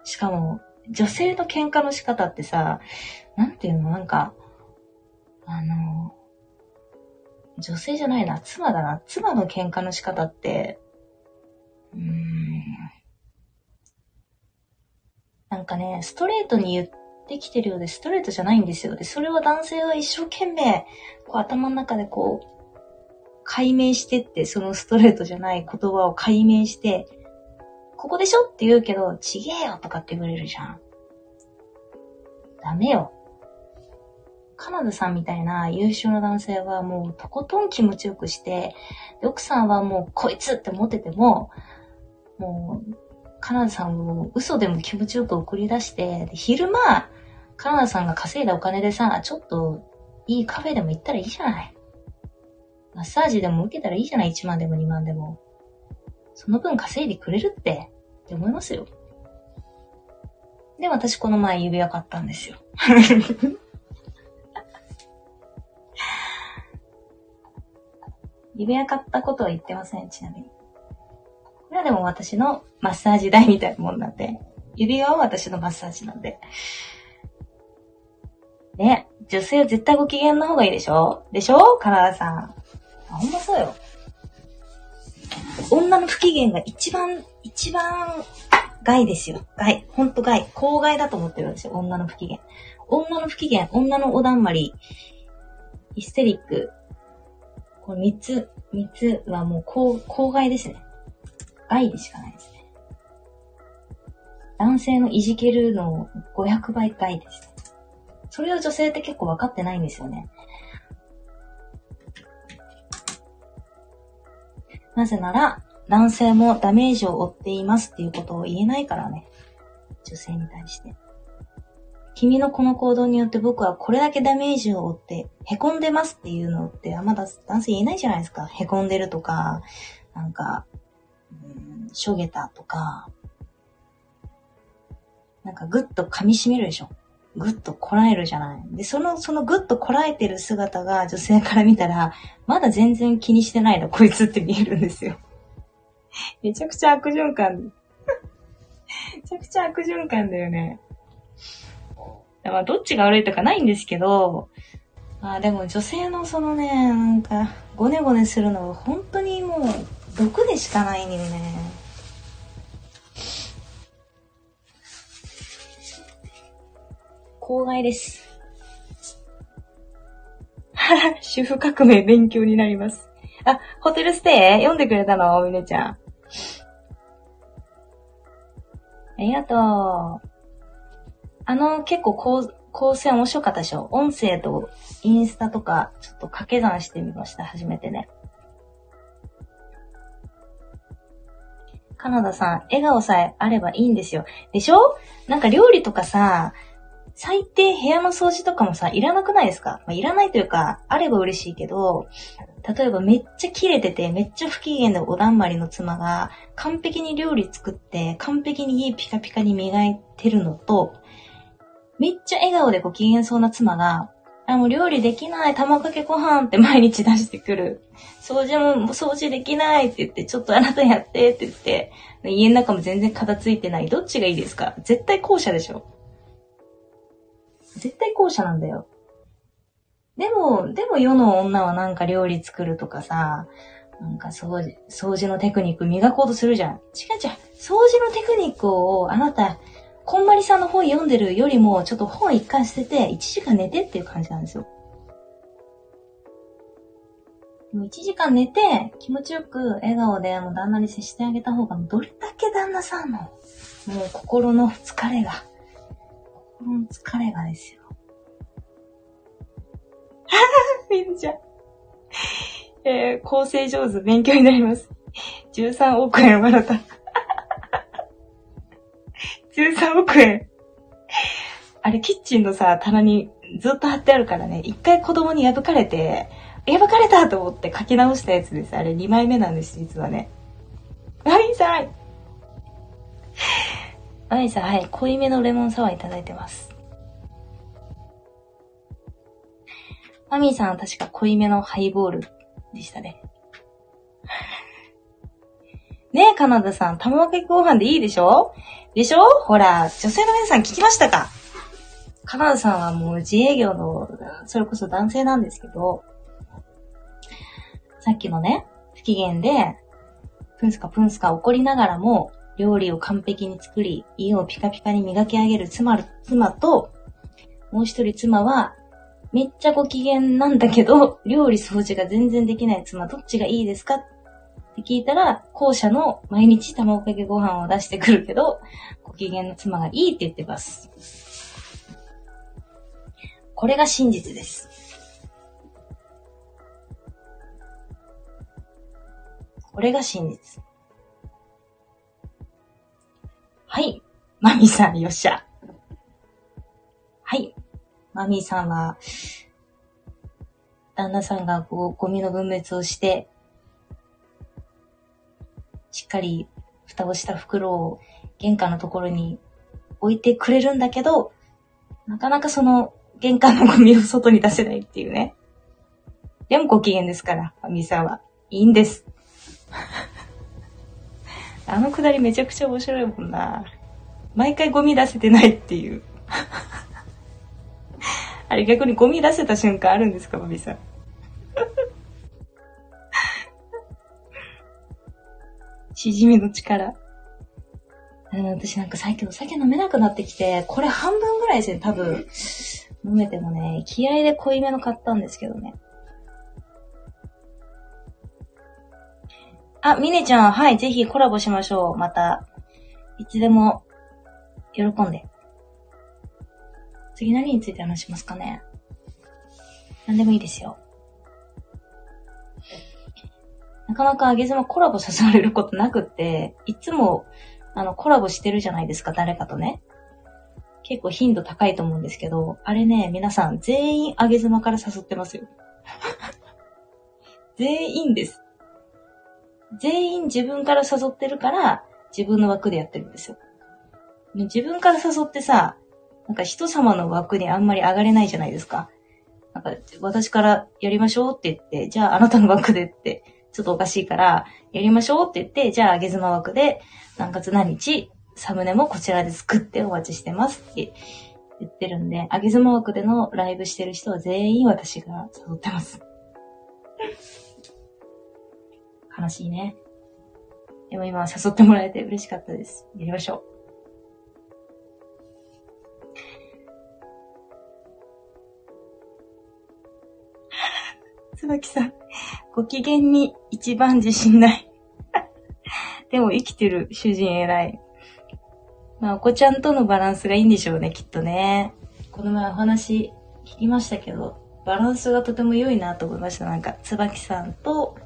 しかも、女性の喧嘩の仕方ってさ、なんていうの？なんか、あの、女性じゃないな、妻だな。妻の喧嘩の仕方って、うーん。なんかね、ストレートに言ってきてるようで、ストレートじゃないんですよ。で、それは男性は一生懸命、こう頭の中でこう、解明してって、そのストレートじゃない言葉を解明して、ここでしょ？って言うけど、ちげえよとかって言われるじゃん。ダメよ。カナダさんみたいな優秀な男性はもうとことん気持ちよくして、奥さんはもうこいつって思ってても、もう、カナダさんを嘘でも気持ちよく送り出して、昼間、カナダさんが稼いだお金でさ、ちょっといいカフェでも行ったらいいじゃない。マッサージでも受けたらいいじゃない ?1 万でも2万でも。その分稼いでくれるって、って思いますよ。で、私この前指輪買ったんですよ。指輪買ったことは言ってません、ちなみに。これはでも私のマッサージ代みたいなもんなんで、指輪は私のマッサージなんで。ね、女性は絶対ご機嫌な方がいいでしょでしょカナダさん。ほんまそうよ。女の不機嫌が一番、一番害ですよ。害。ほんと害。公害だと思ってるんですよ。女の不機嫌。女の不機嫌、女のおだんまり、ヒステリック。この三つ、三つはもう公、公害ですね。害でしかないですね。男性のいじけるの500倍害です。それを女性って結構分かってないんですよね。なぜなら、男性もダメージを負っていますっていうことを言えないからね。女性に対して。君のこの行動によって僕はこれだけダメージを負って、凹んでますっていうのってあんま男性言えないじゃないですか。凹んでるとか、なんか、うん、しょげたとか、なんかぐっと噛み締めるでしょ。ぐっとこらえるじゃない。で、その、そのぐっとこらえてる姿が女性から見たら、まだ全然気にしてないの、こいつって見えるんですよ。めちゃくちゃ悪循環。めちゃくちゃ悪循環だよね。まあ、どっちが悪いとかないんですけど、まあでも女性のそのね、なんか、ごねごねするのは本当にもう、毒でしかないんよね。公害です。主婦革命勉強になります。あ、ホテルステイ？読んでくれたの？みねちゃん。ありがとう。あの、結構構構成面白かったでしょ？音声とインスタとか、ちょっと掛け算してみました、初めてね。カナダさん、笑顔さえあればいいんですよ。でしょ？なんか料理とかさ、最低部屋の掃除とかもさ、いらなくないですか？まあ、いらないというか、あれば嬉しいけど、例えばめっちゃ切れてて、めっちゃ不機嫌なおだんまりの妻が、完璧に料理作って、完璧に家ピカピカに磨いてるのと、めっちゃ笑顔でご機嫌そうな妻が、あ、もう料理できない、卵かけご飯って 毎日出してくる。掃除も掃除できないって言って、ちょっとあなたやってって言って、家の中も全然片付いてない。どっちがいいですか？絶対後者でしょ絶対後者なんだよ。でも、でも世の女はなんか料理作るとかさ、なんか掃除、掃除のテクニック磨こうとするじゃん。違う違う。掃除のテクニックをあなた、こんまりさんの本読んでるよりも、ちょっと本一回捨てて、1時間寝てっていう感じなんですよ。も1時間寝て、気持ちよく笑顔でもう旦那に接してあげた方が、どれだけ旦那さんの、もう心の疲れが、心の疲れがですよ。ははみんちゃん。えー、構成上手、勉強になります。13億円もらった。13億円。あれ、キッチンのさ、棚にずっと貼ってあるからね、一回子供に破かれて、破かれたと思って書き直したやつです。あれ、2枚目なんです、実はね。ワインさんワインさん、はい、濃いめのレモンサワーいただいてます。マミーさんは確か濃いめのハイボールでしたね。ねえ、カナダさん、卵かけご飯でいいでしょ？でしょ？ほら、女性の皆さん聞きましたか？カナダさんはもう自営業の、それこそ男性なんですけど、さっきのね、不機嫌で、プンスカプンスカ怒りながらも、料理を完璧に作り、家をピカピカに磨き上げる妻妻と、もう一人妻は、めっちゃご機嫌なんだけど、料理掃除が全然できない妻、どっちがいいですか？って聞いたら、後者の毎日卵かけご飯を出してくるけど、ご機嫌の妻がいいって言ってます。これが真実です。これが真実。はい。マミさん、よっしゃ。はい。マミーさんは、旦那さんがこう、ゴミの分別をして、しっかり蓋をした袋を玄関のところに置いてくれるんだけど、なかなかその玄関のゴミを外に出せないっていうね。でもご機嫌ですから、マミさんは。いいんです。あのくだりめちゃくちゃ面白いもんな。毎回ゴミ出せてないっていう。あれ逆にゴミ出せた瞬間あるんですか、マミさん？しじみの力。私なんか最近お酒飲めなくなってきて、これ半分ぐらいですね、多分。飲めてもね、気合で濃いめの買ったんですけどね。あ、ミネちゃん、はい、ぜひコラボしましょう。また、いつでも、喜んで。次何について話しますかね何でもいいですよ。なかなかあげずまコラボ誘われることなくって、いつも、あの、コラボしてるじゃないですか、誰かとね。結構頻度高いと思うんですけど、あれね、皆さん全員あげ妻から誘ってますよ。全員です。全員自分から誘ってるから、自分の枠でやってるんですよ。自分から誘ってさ、なんか人様の枠にあんまり上がれないじゃないですか。なんか、私からやりましょうって言って、じゃああなたの枠でって、ちょっとおかしいから、やりましょうって言って、じゃああげ妻枠で、何月何日、サムネもこちらで作ってお待ちしてますって言ってるんで、あげ妻枠でのライブしてる人は全員私が誘ってます。悲しいね。でも今誘ってもらえて嬉しかったです。やりましょう。椿さん、ご機嫌に一番自信ない。でも生きてる主人偉い。まあ、お子ちゃんとのバランスがいいんでしょうね、きっとね。この前お話聞きましたけど、バランスがとても良いなと思いました。なんか、椿さんと、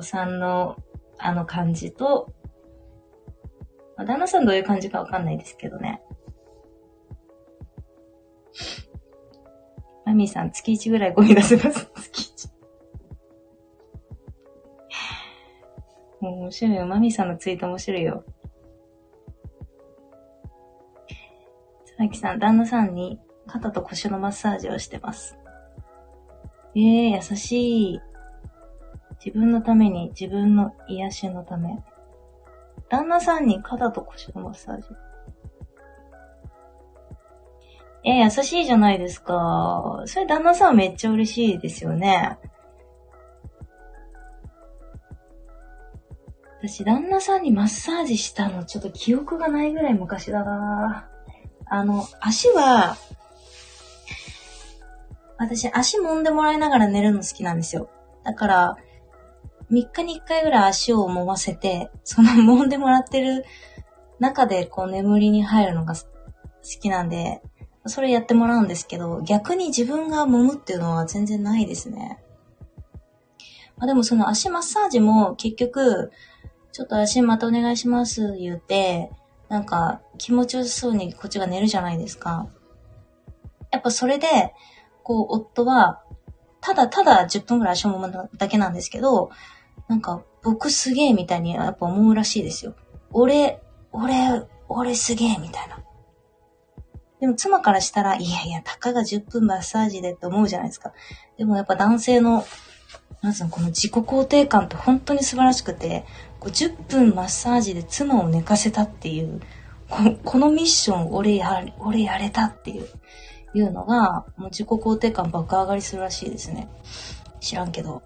子さんのあの感じと、まあ、旦那さんどういう感じかわかんないですけどね。マミーさん、月1ぐらいゴミ出せます。月1。もう面白いよ。マミーさんのツイート面白いよ。つばきさん、旦那さんに肩と腰のマッサージをしてます。ええー、優しい。自分のために、自分の癒しのため。旦那さんに肩と腰のマッサージ。え優しいじゃないですか。それ旦那さんめっちゃ嬉しいですよね。私、旦那さんにマッサージしたの、ちょっと記憶がないぐらい昔だなあの、足は、私、足揉んでもらいながら寝るの好きなんですよ。だから、3日に1回ぐらい足を揉ませて、その揉んでもらってる中でこう眠りに入るのが好きなんで、それやってもらうんですけど、逆に自分が揉むっていうのは全然ないですね。まあでもその足マッサージも結局、ちょっと足またお願いします言うて、なんか気持ちよさそうにこっちが寝るじゃないですか。やっぱそれで、こう夫は、ただただ10分ぐらい足を揉むだけなんですけど、なんか僕すげえみたいにやっぱ思うらしいですよ。俺、俺、俺すげえみたいな。でも妻からしたら、いやいや、たかが10分マッサージでって思うじゃないですか。でもやっぱ男性の、なんつうの、この自己肯定感って本当に素晴らしくて、こう10分マッサージで妻を寝かせたっていう、このミッション俺や、俺やれたっていう、いうのが、もう自己肯定感爆上がりするらしいですね。知らんけど。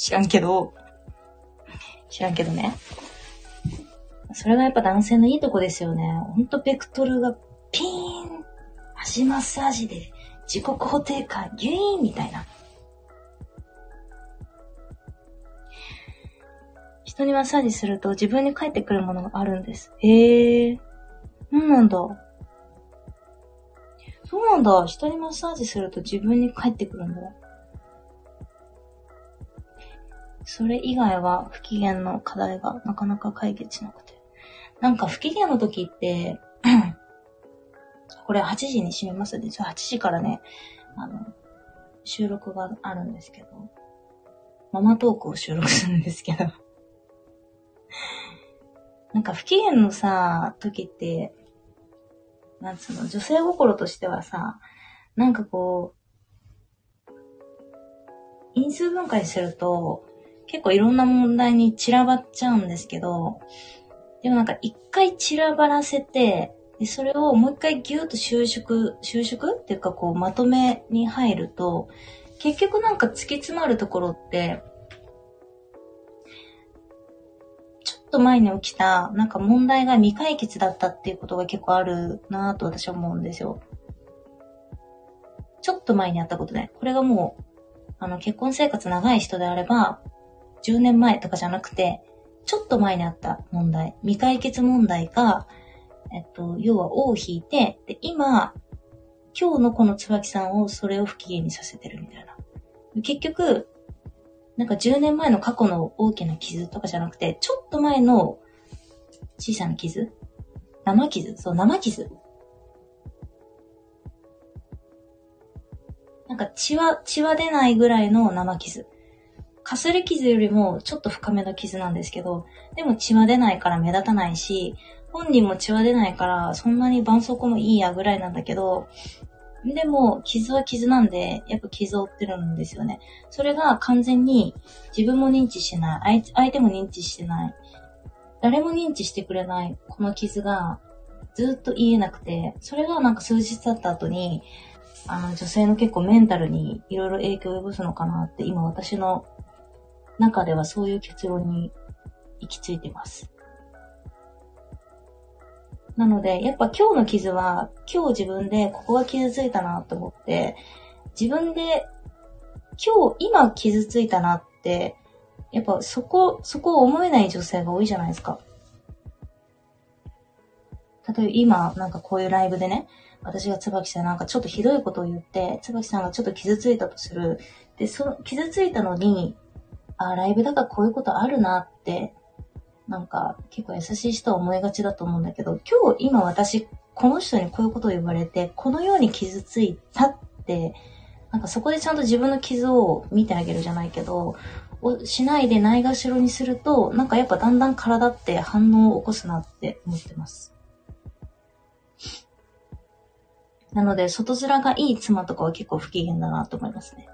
知らんけど、知らんけどね。それがやっぱ男性のいいとこですよね。ほんとベクトルがピーン足マッサージで自己肯定感ギュイーンみたいな。人にマッサージすると自分に返ってくるものがあるんです。へえ。なんなんだ？そうなんだ。人にマッサージすると自分に返ってくるんだ。それ以外は不機嫌の課題がなかなか解決しなくて。なんか不機嫌の時って、これ8時に閉めますね。8時からね、あの、収録があるんですけど、ママトークを収録するんですけど、なんか不機嫌のさ、時って、なんつうの、女性心としてはさ、なんかこう、因数分解すると、結構いろんな問題に散らばっちゃうんですけど、でもなんか一回散らばらせて、でそれをもう一回ギューッと収縮、収縮っていうかこうまとめに入ると、結局なんか突き詰まるところって、ちょっと前に起きたなんか問題が未解決だったっていうことが結構あるなぁと私は思うんですよ。ちょっと前にあったことね。これがもう、あの結婚生活長い人であれば、10年前とかじゃなくて、ちょっと前にあった問題、未解決問題が、えっと、要は尾を引いて、で、今、今日のこの椿さんをそれを不機嫌にさせてるみたいな。結局、なんか10年前の過去の大きな傷とかじゃなくて、ちょっと前の小さな傷？生傷？そう、生傷。なんか血は、血は出ないぐらいの生傷。かすり傷よりもちょっと深めの傷なんですけど、でも血は出ないから目立たないし、本人も血は出ないからそんなに絆創膏もいいやぐらいなんだけど、でも、傷は傷なんで、やっぱ傷を負ってるんですよね。それが完全に自分も認知してない、相手も認知してない、誰も認知してくれないこの傷がずっと言えなくて、それがなんか数日経った後に、あの女性の結構メンタルにいろいろ影響を及ぼすのかなって今私の中ではそういう結論に行き着いてます。なので、やっぱ今日の傷は、今日自分でここが傷ついたなと思って、自分で今日、今傷ついたなって、やっぱそこ、そこを思えない女性が多いじゃないですか。例えば今、なんかこういうライブでね、私が椿さんなんかちょっとひどいことを言って、椿さんがちょっと傷ついたとする。で、その、傷ついたのに、あ、ライブだからこういうことあるなって、なんか結構優しい人は思いがちだと思うんだけど、今日今私、この人にこういうことを言われて、このように傷ついたって、なんかそこでちゃんと自分の傷を見てあげるじゃないけど、をしないでないがしろにすると、なんかやっぱだんだん体って反応を起こすなって思ってます。なので、外面がいい妻とかは結構不機嫌だなと思いますね。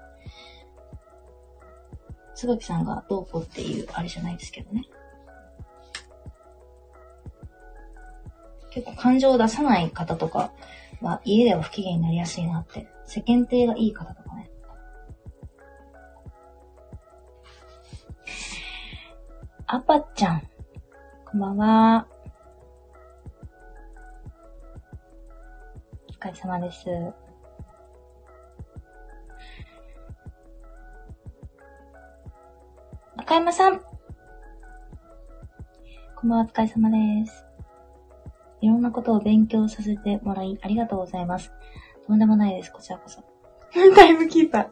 椿さんがどうこうっていう、あれじゃないですけどね。結構感情を出さない方とかは家では不機嫌になりやすいなって。世間体がいい方とかね。アパちゃん。こんばんは。お疲れ様です。赤山さん。こんばんは、お疲れ様です。いろんなことを勉強させてもらい、ありがとうございます。とんでもないです、こちらこそ。タイムキーパー。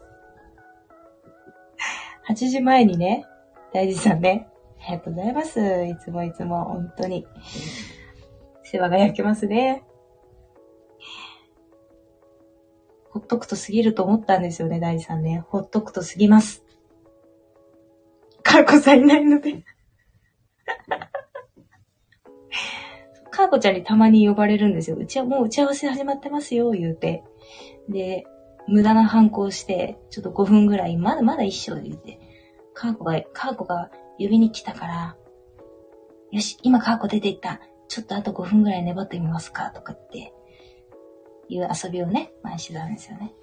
8時前にね、大事さんね、ありがとうございます。いつもいつも、本当に。世話が焼けますね。ほっとくと過ぎると思ったんですよね、大事さんね。ほっとくと過ぎます。かーこさんいないのでかーこちゃんにたまに呼ばれるんですよ。うちはもう打ち合わせ始まってますよ、言うて。で、無駄な反抗して、ちょっと5分ぐらい、まだまだ一緒言うて。かーこが、かーこが呼びに来たから、よし、今かーこ出ていった。ちょっとあと5分ぐらい粘ってみますかとかって、いう遊びをね、前してたんですよね。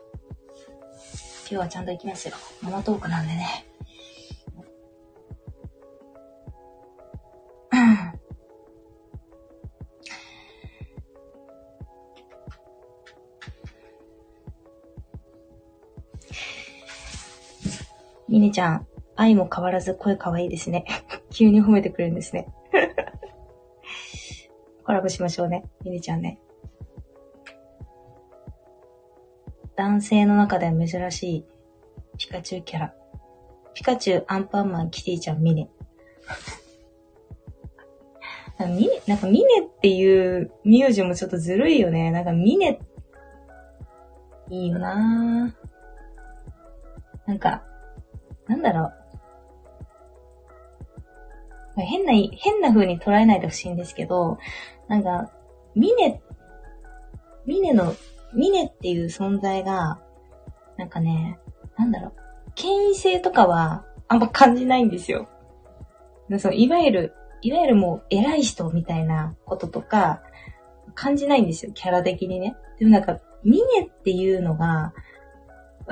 今日はちゃんと行きますよ。ママトークなんでね。ミネちゃん、愛も変わらず声可愛いですね。急に褒めてくれるんですね。コラボしましょうね。ミネちゃんね。男性の中では珍しいピカチュウキャラ。ピカチュウ、アンパンマン、キティちゃん、ミネ。ミネ、なんかミネっていう名字もちょっとずるいよね。なんかミネ、いいよなぁなんか、なんだろう。変な、変な風に捉えないでほしいんですけど、なんか、ミネ、ミネの、ミネっていう存在が、なんかね、なんだろう、権威性とかはあんま感じないんですよ。そのいわゆる、いわゆるもう偉い人みたいなこととか、感じないんですよ、キャラ的にね。でもなんか、ミネっていうのが、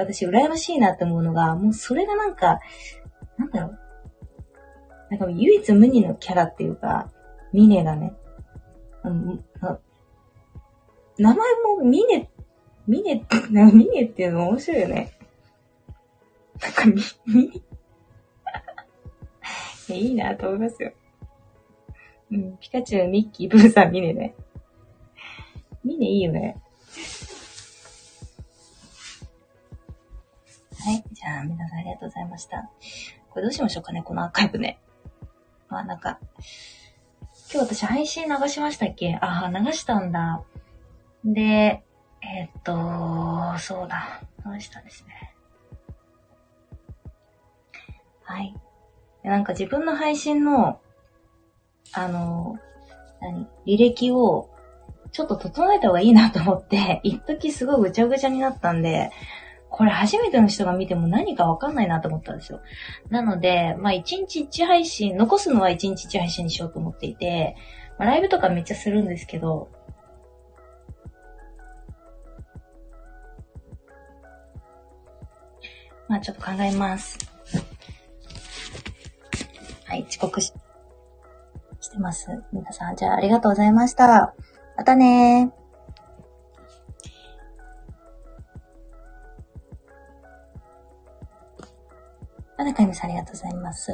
私羨ましいなって思うのが、もうそれがなんか、なんだろう。なんか唯一無二のキャラっていうか、ミネがね、名前もミネ、ミネって、ミネっていうの面白いよね。なんかミ、ミネ いいなと思いますよ。うん、ピカチュウ、ミッキー、ブーさん、ミネね。ミネいいよね。はい。じゃあ、皆さんありがとうございました。これどうしましょうかね、このアーカイブね。まあ、なんか、今日私配信流しましたっけ？ああ、流したんだ。で、えー、っと、そうだ。流したんですね。はい。なんか自分の配信の、あの、何？履歴をちょっと整えた方がいいなと思って、一時すごいぐちゃぐちゃになったんで、これ初めての人が見ても何かわかんないなと思ったんですよ。なので、まあ1日1配信、残すのは1日1配信にしようと思っていて、まあ、ライブとかめっちゃするんですけど、まあちょっと考えます。はい、遅刻し、してます。皆さん、じゃあありがとうございました。またねー。まだ神さんありがとうございます。